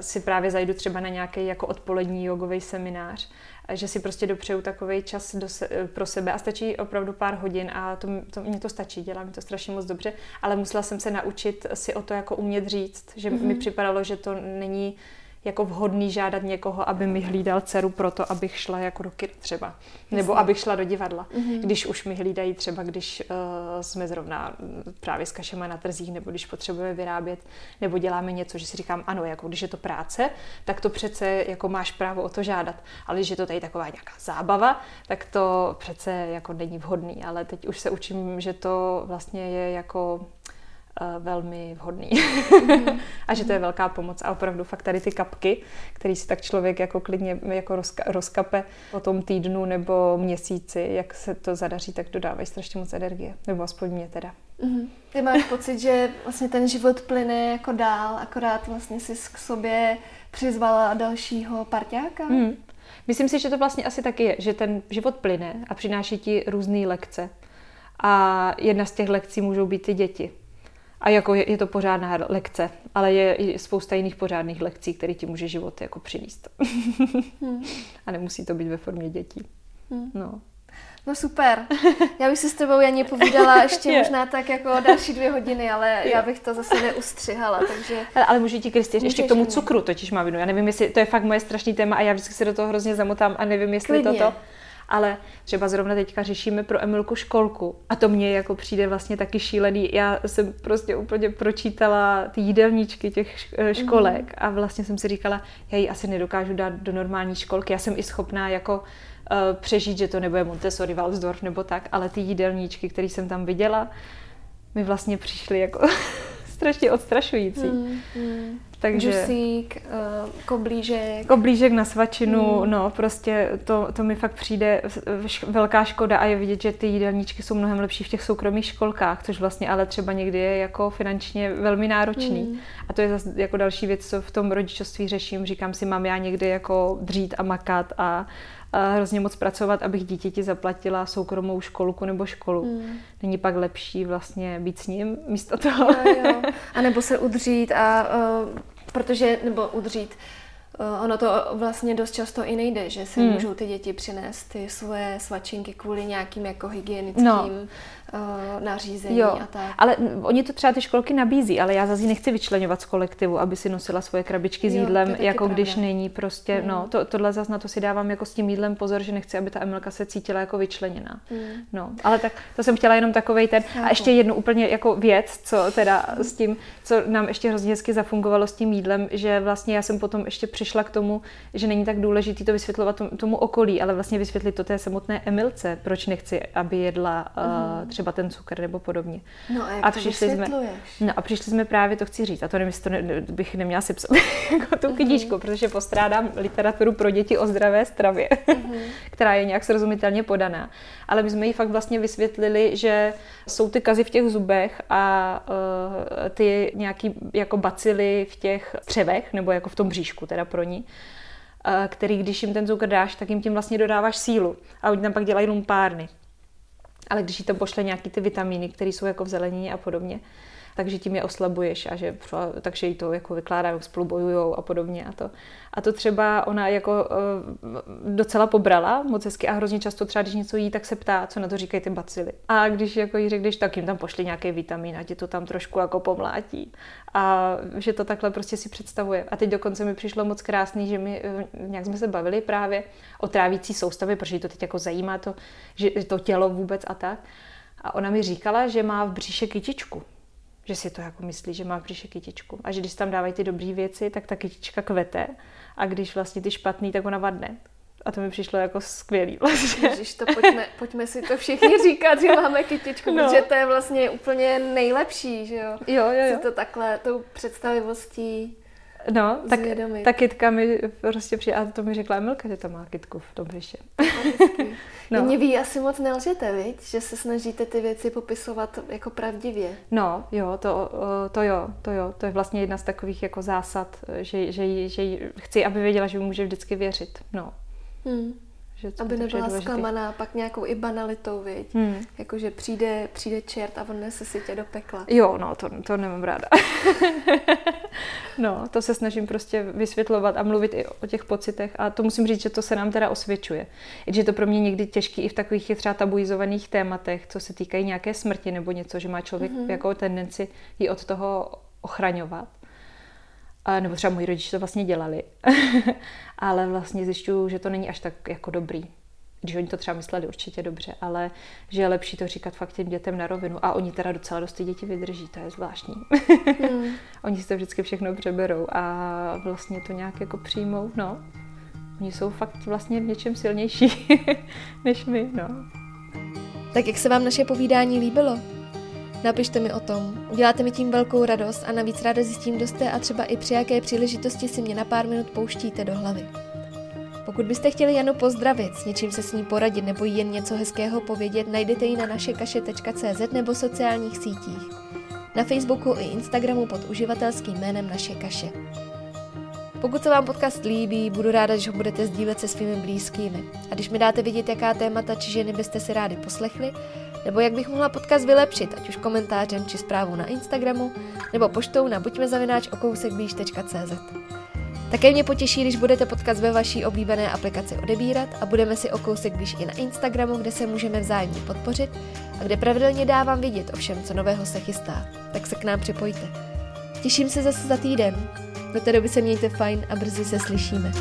[SPEAKER 2] si právě zajdu třeba na nějaký jako odpolední jogový seminář, že si prostě dopřeju takový čas do se, pro sebe a stačí opravdu pár hodin a to, to mě to stačí, dělá mi to strašně moc dobře, ale musela jsem se naučit si o to jako umět říct, že mm-hmm. mi připadalo, že to není jako vhodný žádat někoho, aby mi hlídal dceru proto, abych šla jako do kina třeba. Jasně. Nebo abych šla do divadla. Mm-hmm. Když už mi hlídají třeba, když uh, jsme zrovna právě s kašema na trzích, nebo když potřebujeme vyrábět, nebo děláme něco, že si říkám, ano, jako když je to práce, tak to přece jako máš právo o to žádat. Ale když je to tady taková nějaká zábava, tak to přece jako není vhodný. Ale teď už se učím, že to vlastně je jako velmi vhodný. Mm-hmm. a že to je velká pomoc. A opravdu fakt tady ty kapky, který si tak člověk jako klidně jako rozka, rozkape po tom týdnu nebo měsíci, jak se to zadaří, tak dodávají strašně moc energie. Nebo aspoň mě teda.
[SPEAKER 1] Mm-hmm. Ty máš pocit, že vlastně ten život plyne jako dál, akorát vlastně si k sobě přizvala dalšího parťáka? Mm.
[SPEAKER 2] Myslím si, že to vlastně asi taky je, že ten život plyne a přináší ti různé lekce. A jedna z těch lekcí můžou být ty děti. A jako je, je to pořádná lekce, ale je i spousta jiných pořádných lekcí, které ti může život jako přinést. hmm. A nemusí to být ve formě dětí. Hmm. No.
[SPEAKER 1] No super. Já bych si s tebou, Janě, povídala ještě možná tak jako další dvě hodiny, ale já bych to zase neustřihala, takže...
[SPEAKER 2] Ale, ale můžu ti, Kristě, ještě k tomu cukru totiž má vinu. Já nevím, jestli to je fakt moje strašný téma a já vždycky se do toho hrozně zamotám a nevím, jestli Klidně. toto ale třeba zrovna teďka řešíme pro Emilku školku a to mně jako přijde vlastně taky šílený. Já jsem prostě úplně pročítala ty jídelníčky těch eh, školek mm. a vlastně jsem si říkala, já ji asi nedokážu dát do normální školky, já jsem i schopná jako uh, přežít, že to nebude Montessori, Walsdorf nebo tak, ale ty jídelníčky, které jsem tam viděla, mi vlastně přišly jako strašně odstrašující. Mm, mm.
[SPEAKER 1] Takže... Džusík, uh, koblížek.
[SPEAKER 2] Koblížek na svačinu, mm. no prostě to, to mi fakt přijde velká škoda a je vidět, že ty jídelníčky jsou mnohem lepší v těch soukromých školkách, což vlastně ale třeba někdy je jako finančně velmi náročný. Mm. A to je zase jako další věc, co v tom rodičovství řeším. Říkám si, mám já někdy jako dřít a makat a, a hrozně moc pracovat, abych dítěti zaplatila soukromou školku nebo školu. Mm. Není pak lepší vlastně být s ním místo toho?
[SPEAKER 1] Jo, jo. A nebo se udřít a uh, protože, nebo udřít, uh, ono to vlastně dost často i nejde, že se hmm. můžou ty děti přinést ty svoje svačinky kvůli nějakým jako hygienickým no nařízení jo, a tak.
[SPEAKER 2] Ale oni to třeba ty školky nabízí, ale já zase nechci vyčlenovat z kolektivu, aby si nosila svoje krabičky s jídlem, jo, jako pravda. když není prostě, mm. no, to, tohle zase na to si dávám jako s tím jídlem pozor, že nechci, aby ta Emilka se cítila jako vyčleněná. Mm. No, ale tak to jsem chtěla jenom takovej ten. A ještě jednu úplně jako věc, co teda s tím, co nám ještě hrozně hezky zafungovalo s tím jídlem, že vlastně já jsem potom ještě přišla k tomu, že není tak důležitý to vysvětlovat tomu, tomu okolí, ale vlastně vysvětlit to té samotné Emilce, proč nechci, aby jedla uh, třeba třeba ten cukr nebo podobně.
[SPEAKER 1] No a, jak a přišli
[SPEAKER 2] jsme, no a přišli jsme právě, to chci říct, a to nevím, to ne, bych neměla si psat jako tu uh-huh. knižku, protože postrádám literaturu pro děti o zdravé stravě, uh-huh. která je nějak srozumitelně podaná. Ale my jsme jí fakt vlastně vysvětlili, že jsou ty kazy v těch zubech a uh, ty nějaký jako bacily v těch střevech, nebo jako v tom bříšku teda pro ní eh, který, když jim ten cukr dáš, tak jim tím vlastně dodáváš sílu. A oni tam pak dělají lumpárny ale když jí tam pošle nějaký ty vitamíny, které jsou jako v zelení a podobně, takže tím je oslabuješ a že takže jí to jako vykládají, spolu bojujou a podobně a to. A to třeba ona jako uh, docela pobrala moc hezky a hrozně často třeba, když něco jí, tak se ptá, co na to říkají ty bacily. A když jako jí řekneš, tak jim tam pošli nějaký vitamin a tě to tam trošku jako pomlátí. A že to takhle prostě si představuje. A teď dokonce mi přišlo moc krásný, že my eh, nějak jsme se bavili právě o trávící soustavě, protože to teď jako zajímá to, že to tělo vůbec a tak. A ona mi říkala, že má v bříše kytičku. Že si to jako myslí, že má v bříše kytičku. A že když tam dávají ty dobré věci, tak ta kytička kvete. A když vlastně ty špatný, tak ona vadne. A to mi přišlo jako skvělý vlastně.
[SPEAKER 1] Ježiš, to pojďme, pojďme si to všichni říkat, že máme kytičku, no. protože to je vlastně úplně nejlepší, že jo?
[SPEAKER 2] Jo, jo, jo.
[SPEAKER 1] Si to takhle, tou představivostí
[SPEAKER 2] No, tak ta kytka mi prostě přijde, a to mi řekla Emilka, že to má kytku v tom břiše.
[SPEAKER 1] No. Mě ví, asi moc nelžete, viď? Že se snažíte ty věci popisovat jako pravdivě.
[SPEAKER 2] No, jo, to, to jo, to jo. To je vlastně jedna z takových jako zásad, že, že, že chci, aby věděla, že může vždycky věřit. No.
[SPEAKER 1] Hmm. Že Aby nebyla zklamaná pak nějakou i banalitou, viď? Hmm. Jakože přijde, přijde čert a on nese si tě do pekla.
[SPEAKER 2] Jo, no, to, to nemám ráda. no, to se snažím prostě vysvětlovat a mluvit i o těch pocitech a to musím říct, že to se nám teda osvědčuje. I že to pro mě někdy těžký i v takových třeba tabuizovaných tématech, co se týkají nějaké smrti nebo něco, že má člověk mm-hmm. jako tendenci ji od toho ochraňovat. A, nebo třeba moji rodiče to vlastně dělali. ale vlastně zjišťuju, že to není až tak jako dobrý. Když oni to třeba mysleli určitě dobře, ale že je lepší to říkat fakt těm dětem na rovinu. A oni teda docela dost ty děti vydrží, to je zvláštní. Hmm. oni si to vždycky všechno přeberou a vlastně to nějak jako přijmou, no. Oni jsou fakt vlastně v něčem silnější než my, no.
[SPEAKER 1] Tak jak se vám naše povídání líbilo? Napište mi o tom. Uděláte mi tím velkou radost a navíc ráda zjistím, kdo jste a třeba i při jaké příležitosti si mě na pár minut pouštíte do hlavy. Pokud byste chtěli Janu pozdravit, s něčím se s ní poradit nebo jen něco hezkého povědět, najdete ji na našekaše.cz nebo sociálních sítích. Na Facebooku i Instagramu pod uživatelským jménem Naše kaše. Pokud se vám podcast líbí, budu ráda, že ho budete sdílet se svými blízkými. A když mi dáte vidět, jaká témata či ženy byste si rádi poslechli, nebo jak bych mohla podcast vylepšit, ať už komentářem či zprávou na Instagramu, nebo poštou na buďmezavináč.okousekblíž.cz. Také mě potěší, když budete podcast ve vaší oblíbené aplikaci odebírat a budeme si o kousek blíž i na Instagramu, kde se můžeme vzájemně podpořit a kde pravidelně dávám vidět o všem, co nového se chystá. Tak se k nám připojte. Těším se zase za týden. Do té doby se mějte fajn a brzy se slyšíme.